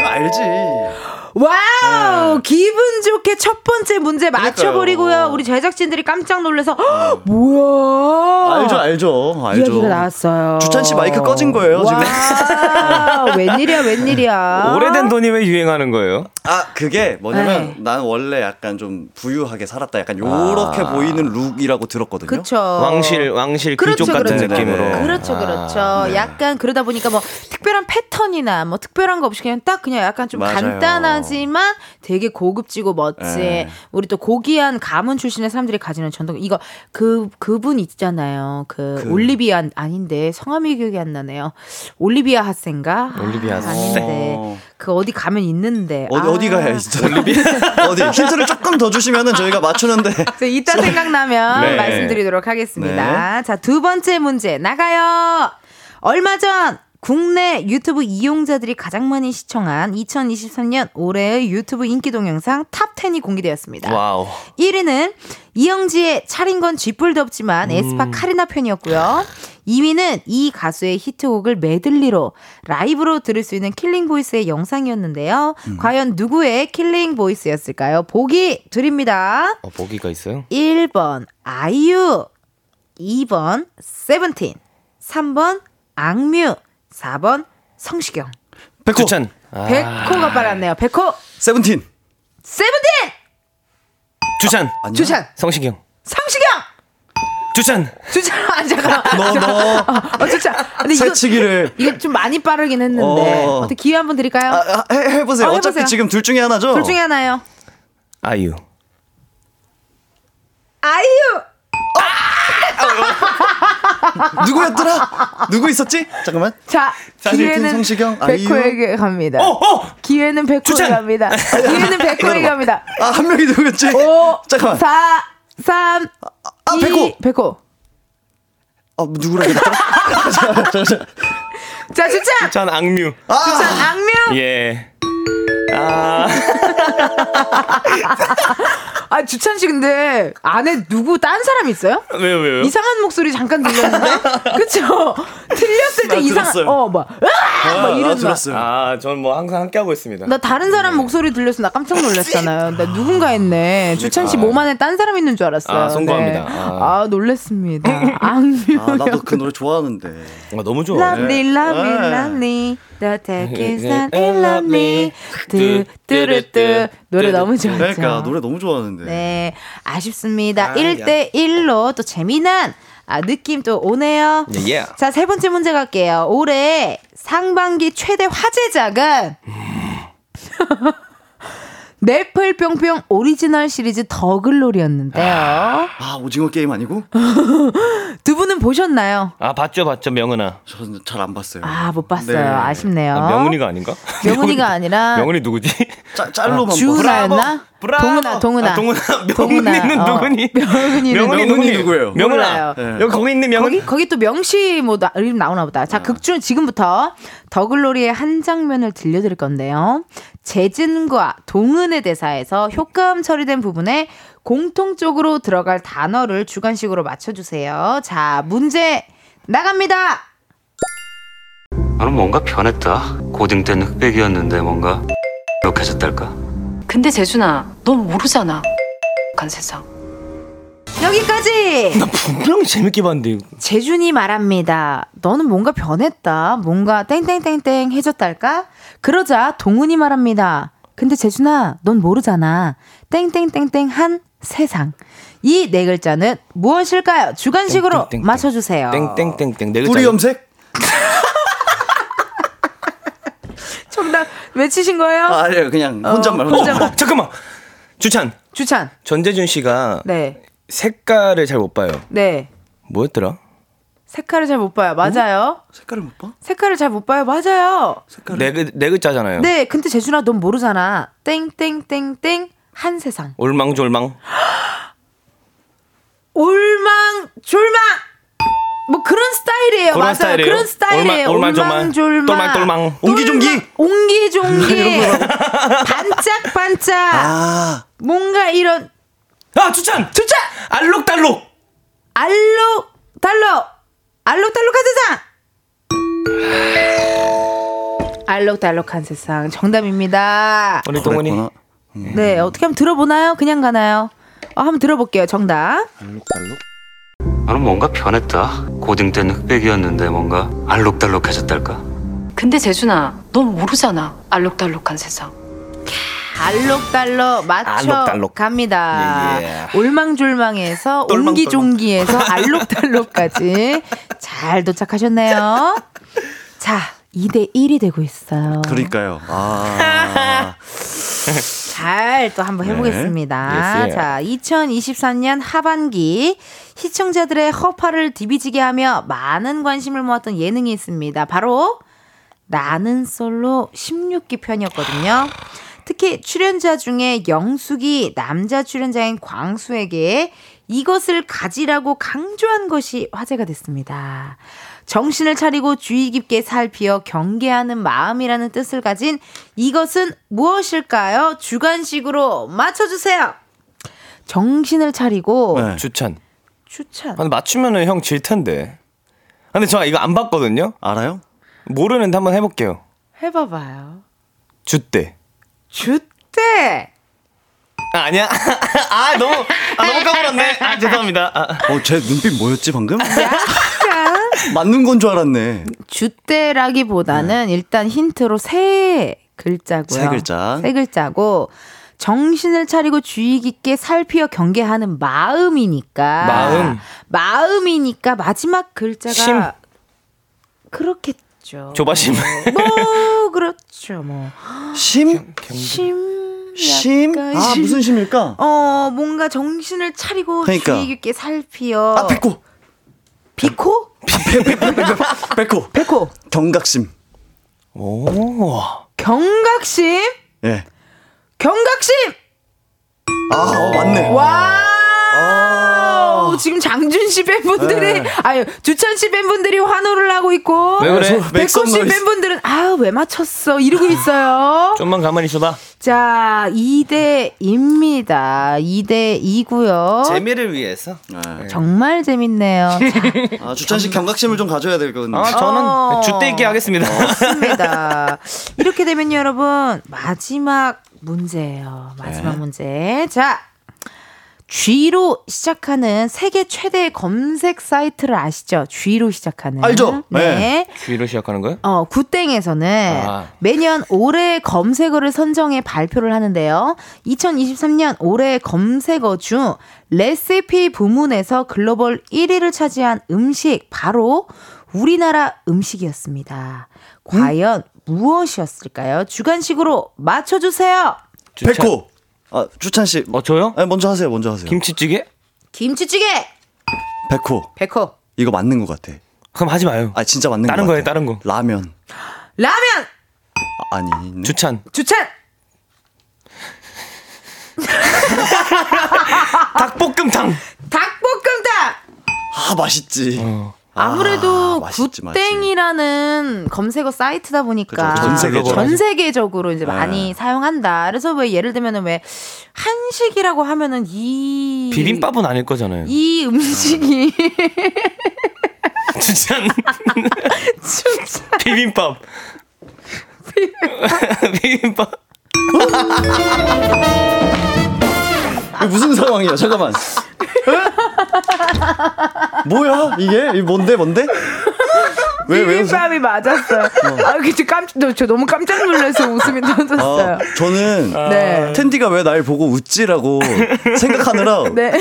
알지. Wow! 기분 좋게 첫 번째 문제 맞춰버리고요. 그러니까요. 우리 제작진들이 깜짝 놀라서, 헉, 뭐야! 알죠, 알죠, 알죠. 이야기가 나왔어요. 주찬 씨 마이크 꺼진 거예요, 지금. 와, 웬일이야, 웬일이야. 오래된 돈이 왜 유행하는 거예요? 아, 그게 뭐냐면 네. 난 원래 약간 좀 부유하게 살았다. 약간 요렇게 보이는 룩이라고 들었거든요. 그쵸. 왕실 왕실 그렇죠, 귀족 같은 그렇죠. 느낌으로. 그렇죠, 그렇죠. 아, 네. 약간 그러다 보니까 뭐 특별한 패턴이나 뭐 특별한 거 없이 그냥 딱 그냥 약간 좀 맞아요. 간단 하지만 되게 고급지고 멋진 네. 우리 또 고귀한 가문 출신의 사람들이 가지는 전통 이거 그 그분 있잖아요. 그, 그- 올리비아 아닌데 성함이 기억이 안 나네요. 올리비아 핫센가? 올리비아 핫센. 아닌데 어. 그 어디 가면 있는데 어디 아. 어디 가야 있어? 어디 힌트를 조금 더 주시면은 저희가 맞추는데. 이따 생각나면 네. 말씀드리도록 하겠습니다. 자, 두 번째 문제 나가요. 얼마 전 국내 유튜브 이용자들이 가장 많이 시청한 2023년 올해의 유튜브 인기 동영상 top 10이 공개되었습니다. Wow. 1위는 이영지의 차린 건 쥐뿔도 없지만 에스파 카리나 편이었고요. 2위는 이 가수의 히트곡을 메들리로 라이브로 들을 수 있는 킬링 보이스의 영상이었는데요. 과연 누구의 킬링 보이스였을까요? 보기 드립니다. 어, 보기가 있어요? 1번 아이유, 2번 세븐틴, 3번 악뮤, 4번 성시경. 백호, 추천. 아, 백호가 빨랐네요. 백호, 세븐틴. 세븐틴, 주찬. 아니야? 주찬, 성시경. 성시경. 주찬. 주찬 아 잠깐만. 너, 너. 어, 주찬. 근데 이거 새치기를. 이거 좀 많이 빠르긴 했는데 어. 어떻게 기회 한번 드릴까요? 아, 아, 해, 해보세요. 어, 해보세요. 지금 둘 중에 하나죠? 둘 중에 하나요. 아이유. 아이유. 누구였더라? 누구 있었지? 잠깐만. 자, 사실 기회는 성시경. 백호에게 갑니다. 어, 어! 기회는 백호에게 추천! 갑니다. 기회는 백호에게 갑니다. 아, 한 명이 누구였지? 5, 잠깐만. 4, 3, 아, 2, 백호. 백호. 어, 누구라 잠깐만. 자, 추천! 전 악뮤. 추천 악뮤! 예. 아, 아, 주찬 씨 근데 안에 누구 딴 사람 있어요? 왜요, 왜요? 이상한 목소리 잠깐 들렸는데? 그쵸? 틀렸을 때나 이상, 들었어요. 어, 막, 으아! 막 아, 이런 나. 들었어요. 아, 전뭐 항상 함께하고 있습니다. 나 다른 사람 목소리 들려서 나 깜짝 놀랐잖아요. 나 누군가 했네. 주찬 씨 몸 안에 딴 사람 있는 줄 알았어요. 아, 송구합니다. 네. 아. 아, 놀랬습니다. 악뮤. 아, 나도 그 노래 좋아하는데. 아, 너무 좋아. Lovely, lovely, 네. lovely. The take is not in love me. 뚜, 뚜루뚜. 노래 너무 좋았죠. 그러니까 노래 너무 좋아하는데. 네, 아쉽습니다. 아, 1대 1로 또 재미난 아, 느낌 또 오네요. 예. 자, 세 번째 문제 갈게요. 올해 상반기 최대 화제작은 넷플 뿅뿅 오리지널 시리즈 더글로리였는데요. 아, 오징어 게임 아니고? 두 분은 보셨나요? 아, 봤죠, 봤죠, 명은아. 저는 잘 안 봤어요. 아, 못 봤어요. 네. 아쉽네요. 아, 명은이가 아닌가? 명은이가 아니라 명은이 누구지? 짜, 짤로만 봤어요. 주은아였나? 브라보! 동은아, 동은아. 아, 동은아. 동은아, 명은이는 어. 누구니? 명은이는 명은이 명은이 누구예요? 명은아. 몰라요. 네. 여기 거기 있는 명은? 거기 거기 또 명시 뭐 나, 이름 나오나 보다. 아. 자, 극중 지금부터 더글로리의 한 장면을 들려드릴 건데요. 재진과 동은의 대사에서 효과음 처리된 부분에 공통적으로 들어갈 단어를 주관식으로 맞춰주세요. 자, 문제 나갑니다. 너는 뭔가 변했다. 고딩 때는 흑백이었는데 뭔가 욕해졌달까? 근데 재준아, 넌 모르잖아. 간 세상. 여기까지. 분명히 재밌게 봤는데. 재준이 말합니다. 너는 뭔가 변했다. 뭔가 땡땡땡땡 해줬달까? 그러자 동훈이 말합니다. 근데 재준아, 넌 모르잖아. 땡땡땡땡 한 세상. 이 네 글자는 무엇일까요? 주관식으로. 맞춰주세요. 땡땡땡땡. 네 글자. 뿌리 염색? 정답 외치신 거예요? 아, 아니에요. 그냥 혼잣말. 어, 혼잣말. 어, 잠깐만. 주찬. 주찬. 전재준 씨가 네. 색깔을 잘 못 봐요. 네. 뭐였더라? 색깔을 잘 못 봐요. 맞아요. 색깔을 못 봐? 색깔을 잘 못 봐요. 맞아요. 네, 글- 네 글자잖아요. 네. 근데 재준아, 넌 모르잖아. 땡땡땡땡 한 세상. 올망졸망. 올망 졸망 뭐 그런 스타일이에요. 그런 맞아요. 스타일이에요? 그런 스타일이에요. 올망, 올망졸망. 졸망 똘망똘망. 옹기종기? 옹기종기 반짝반짝 아, 뭔가 이런 아, 주찬! 주차 알록달록! 알록 달록 알록달록한 세상 알록달록한 세상 정답입니다. 우리 동훈이. 네 어떻게 한번 들어보나요? 그냥 가나요? 어, 한번 들어볼게요. 정답. 알록달록? 너는 뭔가 변했다. 고딩 때는 흑백이었는데 뭔가 알록달록해졌달까? 근데 재준아, 넌 모르잖아. 알록달록한 세상. 알록달록 맞춰 알록달록. 갑니다. 예, 예. 올망졸망에서 똘망똘망. 옹기종기에서 알록달록까지 잘 도착하셨네요. 자, 2대 1이 되고 있어요. 그러니까요. 아. 잘 또 한번 해보겠습니다. Yes, yeah. 자, 2023년 하반기 시청자들의 허파를 디비지게 하며 많은 관심을 모았던 예능이 있습니다. 바로 나는 솔로 16기 편이었거든요. 특히 출연자 중에 영숙이 남자 출연자인 광수에게 이것을 가지라고 강조한 것이 화제가 됐습니다. 정신을 차리고 주의 깊게 살피어 경계하는 마음이라는 뜻을 가진 이것은 무엇일까요? 주관식으로 맞춰주세요. 정신을 차리고 네. 주찬. 추천. 아, 근데 맞추면은 형 질 텐데. 아, 근데 저 이거 안 봤거든요? 알아요? 모르는데 한번 해볼게요. 해봐봐요. 주대. 주대. 아, 아니야? 아, 너무, 아, 너무 까불었네. 아, 죄송합니다. 아, 어, 제 눈빛 뭐였지, 방금? 맞는 건 줄 알았네. 주대라기보다는 일단 힌트로 세 글자고요. 세 글자. 세 글자고 정신을 차리고 주의 깊게 살피어 경계하는 마음이니까. 마음. 마음이니까 마지막 글자가 심. 그렇겠죠. 조바심. 뭐 그렇죠. 뭐 심? 심. 심? 아, 심- 무슨 심일까? 어, 뭔가 정신을 차리고 그러니까. 주의 깊게 살피어. 아, 백호. 비코? 백호. 백호. 경각심. 오. 경각심? 예. 경각심! 아, 맞네. 와! 지금 장준 씨 팬분들이, 네. 아유, 주찬 씨 팬분들이 환호를 하고 있고, 왜 그래? 백호 씨. 팬분들은, 아유, 왜 맞췄어? 이러고 있어요. 좀만 가만히 있어봐. 자, 2대2입니다. 2대 2고요. 재미를 위해서. 네. 정말 재밌네요. 아, 주찬 씨 경각심을 좀 가져야 되거든요. 아, 저는 어. 주대 있게 하겠습니다. 맞습니다. 이렇게 되면 여러분 마지막 문제예요. 마지막 네. 문제. 자. G로 시작하는 세계 최대 검색 사이트를 아시죠? G로 시작하는. 알죠? 네. 네. G로 시작하는 거요? 어, 구땡에서는 아. 매년 올해의 검색어를 선정해 발표를 하는데요. 2023년 올해의 검색어 중 레시피 부문에서 글로벌 1위를 차지한 음식 바로 우리나라 음식이었습니다. 과연 무엇이었을까요? 주간식으로 맞춰주세요. 백호. 아, 주찬 씨. 어, 저요? 아니, 먼저 하세요. 먼저 하세요. 김치찌개? 김치찌개. 백호. 백호. 이거 맞는 것 같아. 그럼 하지 마요. 아, 진짜 맞는 것 다른. 거예요, 다른 거. 라면. 라면. 아, 아니. 네. 주찬. 주찬. 닭볶음탕. 닭볶음탕. 아, 맛있지. 아무래도 아. 구땡이라는 검색어 사이트다 보니까 그죠, 전 세계적으로. 전 세계적으로 이제 네. 많이 사용한다. 그래서 왜 예를 들면은 왜 한식이라고 하면은 이 비빔밥은 아닐 거잖아요. 이 음식이 주찬. 비빔밥. 비빔밥. 이게 무슨 상황이야? 잠깐만. 뭐야? 이게? 이 뭔데? 뭔데? 왜? 비빔밥이 맞았어요. 아, 그저 깜짝, 저 너무 깜짝 놀라서 웃음이 터졌어요. 아, 저는 네. 텐디가 왜 날 보고 웃지라고 생각하느라 네.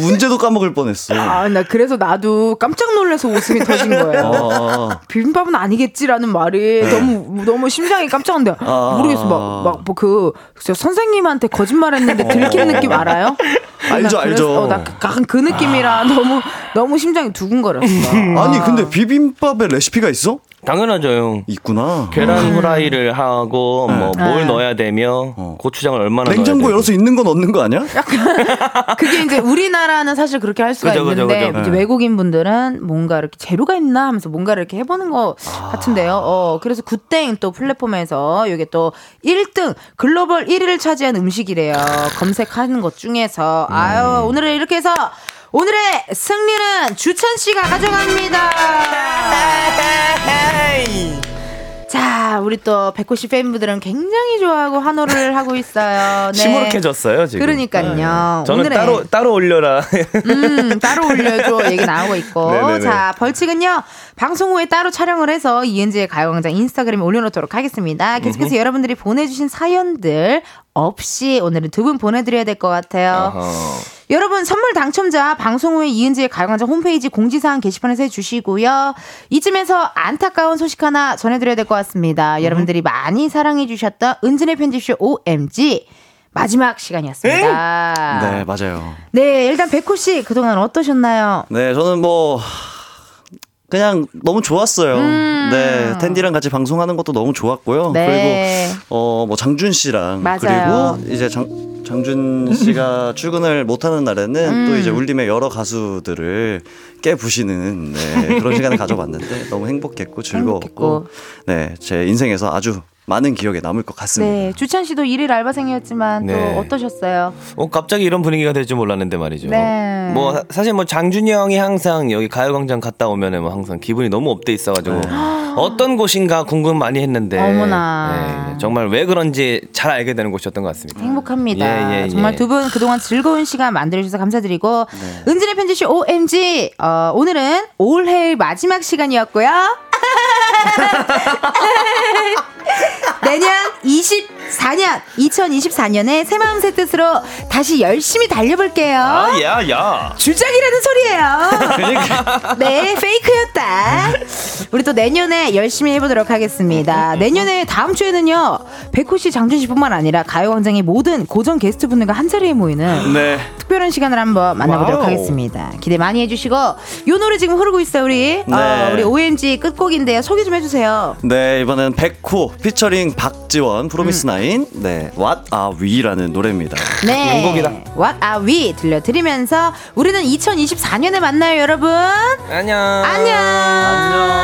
문제도 까먹을 뻔했어. 아, 나 그래서 나도 깜짝 놀라서 웃음이 터진 거예요. 아, 비빔밥은 아니겠지라는 말이 너무 너무 심장이 깜짝한데 아. 모르겠어 막 막 뭐그 선생님한테 거짓말했는데 들킨 느낌 알아요? 어, 알죠, 나 그래서- 알죠. 어, 나 약간 그 느낌이라 너무 너무 심장이 두근거렸어. 아니 근데 비빔밥에 레시피가 있어? 당연하죠, 형. 있구나. 계란 후라이를 하고 뭐 네. 뭘 넣어야 되며 어. 고추장을 얼마나 냉장고 넣어야 열어서 있는 건 얻는 거 아니야? 그게 이제 우리나라는 사실 그렇게 할 수가 그죠, 그죠, 있는데 그죠. 이제 네. 외국인 분들은 뭔가 이렇게 재료가 있나 하면서 뭔가를 이렇게 해보는 것 아. 같은데요. 어 그래서 굿땡 또 플랫폼에서 이게 또 1등 글로벌 1위를 차지한 음식이래요. 검색하는 것 중에서 음. 아유 오늘은 이렇게 해서 오늘의 승리는 주찬 씨가 가져갑니다. 자, 우리 또 백호 씨 팬분들은 굉장히 좋아하고 환호를 하고 있어요. 네. 시무룩해졌어요, 지금. 그러니까요. 저는 오늘의 따로 따로 올려라. 음, 따로 올려줘 얘기 나오고 있고. 네네네. 자, 벌칙은요, 방송 후에 따로 촬영을 해서 이은지의 가요광장 인스타그램에 올려놓도록 하겠습니다. 계속해서 여러분들이 보내주신 사연들 없이 오늘은 두 분 보내드려야 될 것 같아요. 여러분 선물 당첨자 방송 후에 이은지의 가요광장 홈페이지 공지사항 게시판에서 해주시고요. 이쯤에서 안타까운 소식 하나 전해드려야 될 것 같습니다. 여러분들이 많이 사랑해주셨던 은진의 편집쇼 OMG 마지막 시간이었습니다. 네 맞아요. 네, 일단 백호 씨 그동안 어떠셨나요? 네 저는 뭐 그냥 너무 좋았어요. 음. 네 텐디랑 같이 방송하는 것도 너무 좋았고요. 네. 그리고 어 뭐 장준 씨랑 맞아요. 그리고 이제 장 장준 씨가 출근을 못하는 날에는 음. 또 이제 울림의 여러 가수들을 깨부시는 네, 그런 시간을 가져봤는데 너무 행복했고 즐거웠고 네 제 인생에서 아주 많은 기억에 남을 것 같습니다. 네, 주찬 씨도 일일 알바생이었지만 네. 또 어떠셨어요? 어, 갑자기 이런 분위기가 될 줄 몰랐는데 말이죠. 네. 뭐 사- 사실 뭐 장준이 형이 항상 여기 가요광장 갔다 오면은 뭐 항상 기분이 너무 업돼 있어가지고 어떤 곳인가 궁금 많이 했는데 어머나. 네, 정말 왜 그런지 잘 알게 되는 곳이었던 것 같습니다. 행복합니다. 예, 예, 정말 예. 두분 그동안 즐거운 시간 만들어주셔서 감사드리고 은진의 편지쇼 OMG 어, 오늘은 올해의 마지막 시간이었고요. 내년 2024년 2024년에 새 마음 새 뜻으로 다시 열심히 달려볼게요. 아, 야, 야. 주작이라는 소리예요. 네, 페이크였다. 우리 또 내년에 열심히 해보도록 하겠습니다. 내년에 다음 주에는요, 백호 씨, 장준 씨뿐만 아니라 가요광장의 모든 고정 게스트 분들과 한 자리에 모이는 네. 특별한 시간을 한번 만나보도록 wow. 하겠습니다. 기대 많이 해주시고, 요 노래 지금 흐르고 있어요, 우리. 네. 어, 우리 OMG 끝곡인데요. 소개 좀 해주세요. 네, 이번엔 백호 피처링 박지원 프로미스 나인 네, What Are We라는 노래입니다. 네. 명곡이다. What are we? 들려드리면서 우리는 2024년에 만나요, 여러분. 안녕. 안녕.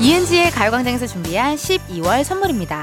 이은지의 가요광장에서 준비한 12월 선물입니다.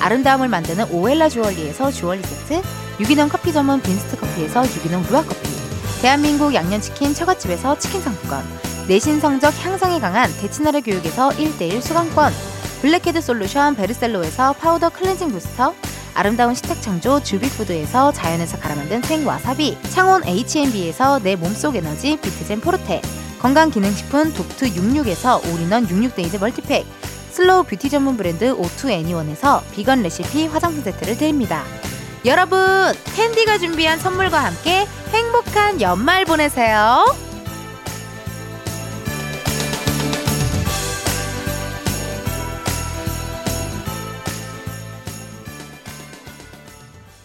아름다움을 만드는 오엘라 주얼리에서 주얼리 세트, 유기농 커피 전문 빈스트 커피에서 유기농 루아 커피, 대한민국 양념치킨 처갓집에서 치킨 상품권, 내신 성적 향상에 강한 대치나래 교육에서 1대1 수강권, 블랙헤드 솔루션 베르셀로에서 파우더 클렌징 부스터, 아름다운 식탁 창조 주빅푸드에서 자연에서 갈아 만든 생와사비, 창원 H&B에서 내 몸속 에너지 비트젠 포르테, 건강기능식품 독트 66에서 올인원 66 days multi pack, slow beauty 전문 브랜드 오투 애니원에서 비건 레시피 화장품 세트를 드립니다. 여러분, 캔디가 준비한 선물과 함께 행복한 연말 보내세요.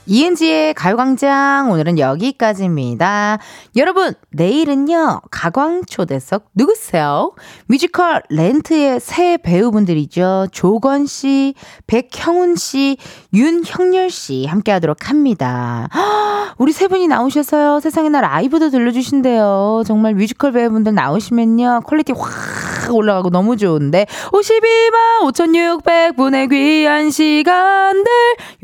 이은지의 가요광장 오늘은 여기까지입니다. 여러분 내일은요 가광초대석 누구세요? 뮤지컬 렌트의 새 배우분들이죠. 조권 씨, 백형훈 씨, 윤형렬 씨 함께 하도록 합니다. 헉, 우리 세 분이 나오셔서요 세상에나 라이브도 들려주신대요. 정말 뮤지컬 배우분들 나오시면요 퀄리티 확 올라가고 너무 좋은데 52만 5,600분의 귀한 시간들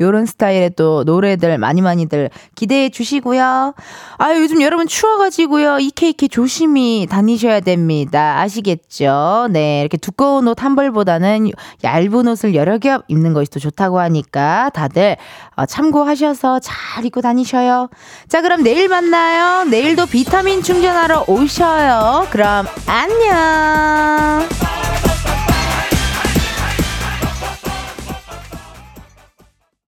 요런 스타일의 또 노래들 많이 많이들 기대해 주시고요. 아 요즘 여러분 추워가지고요 이케이케 조심히 다니셔야 됩니다. 아시겠죠? 네 이렇게 두꺼운 옷 한 벌보다는 얇은 옷을 여러 겹 입는 것이 더 좋다고 하니까 다들 어, 참고하셔서 잘 입고 다니셔요. 자 그럼 내일 만나요. 내일도 비타민 충전하러 오셔요. 그럼 안녕.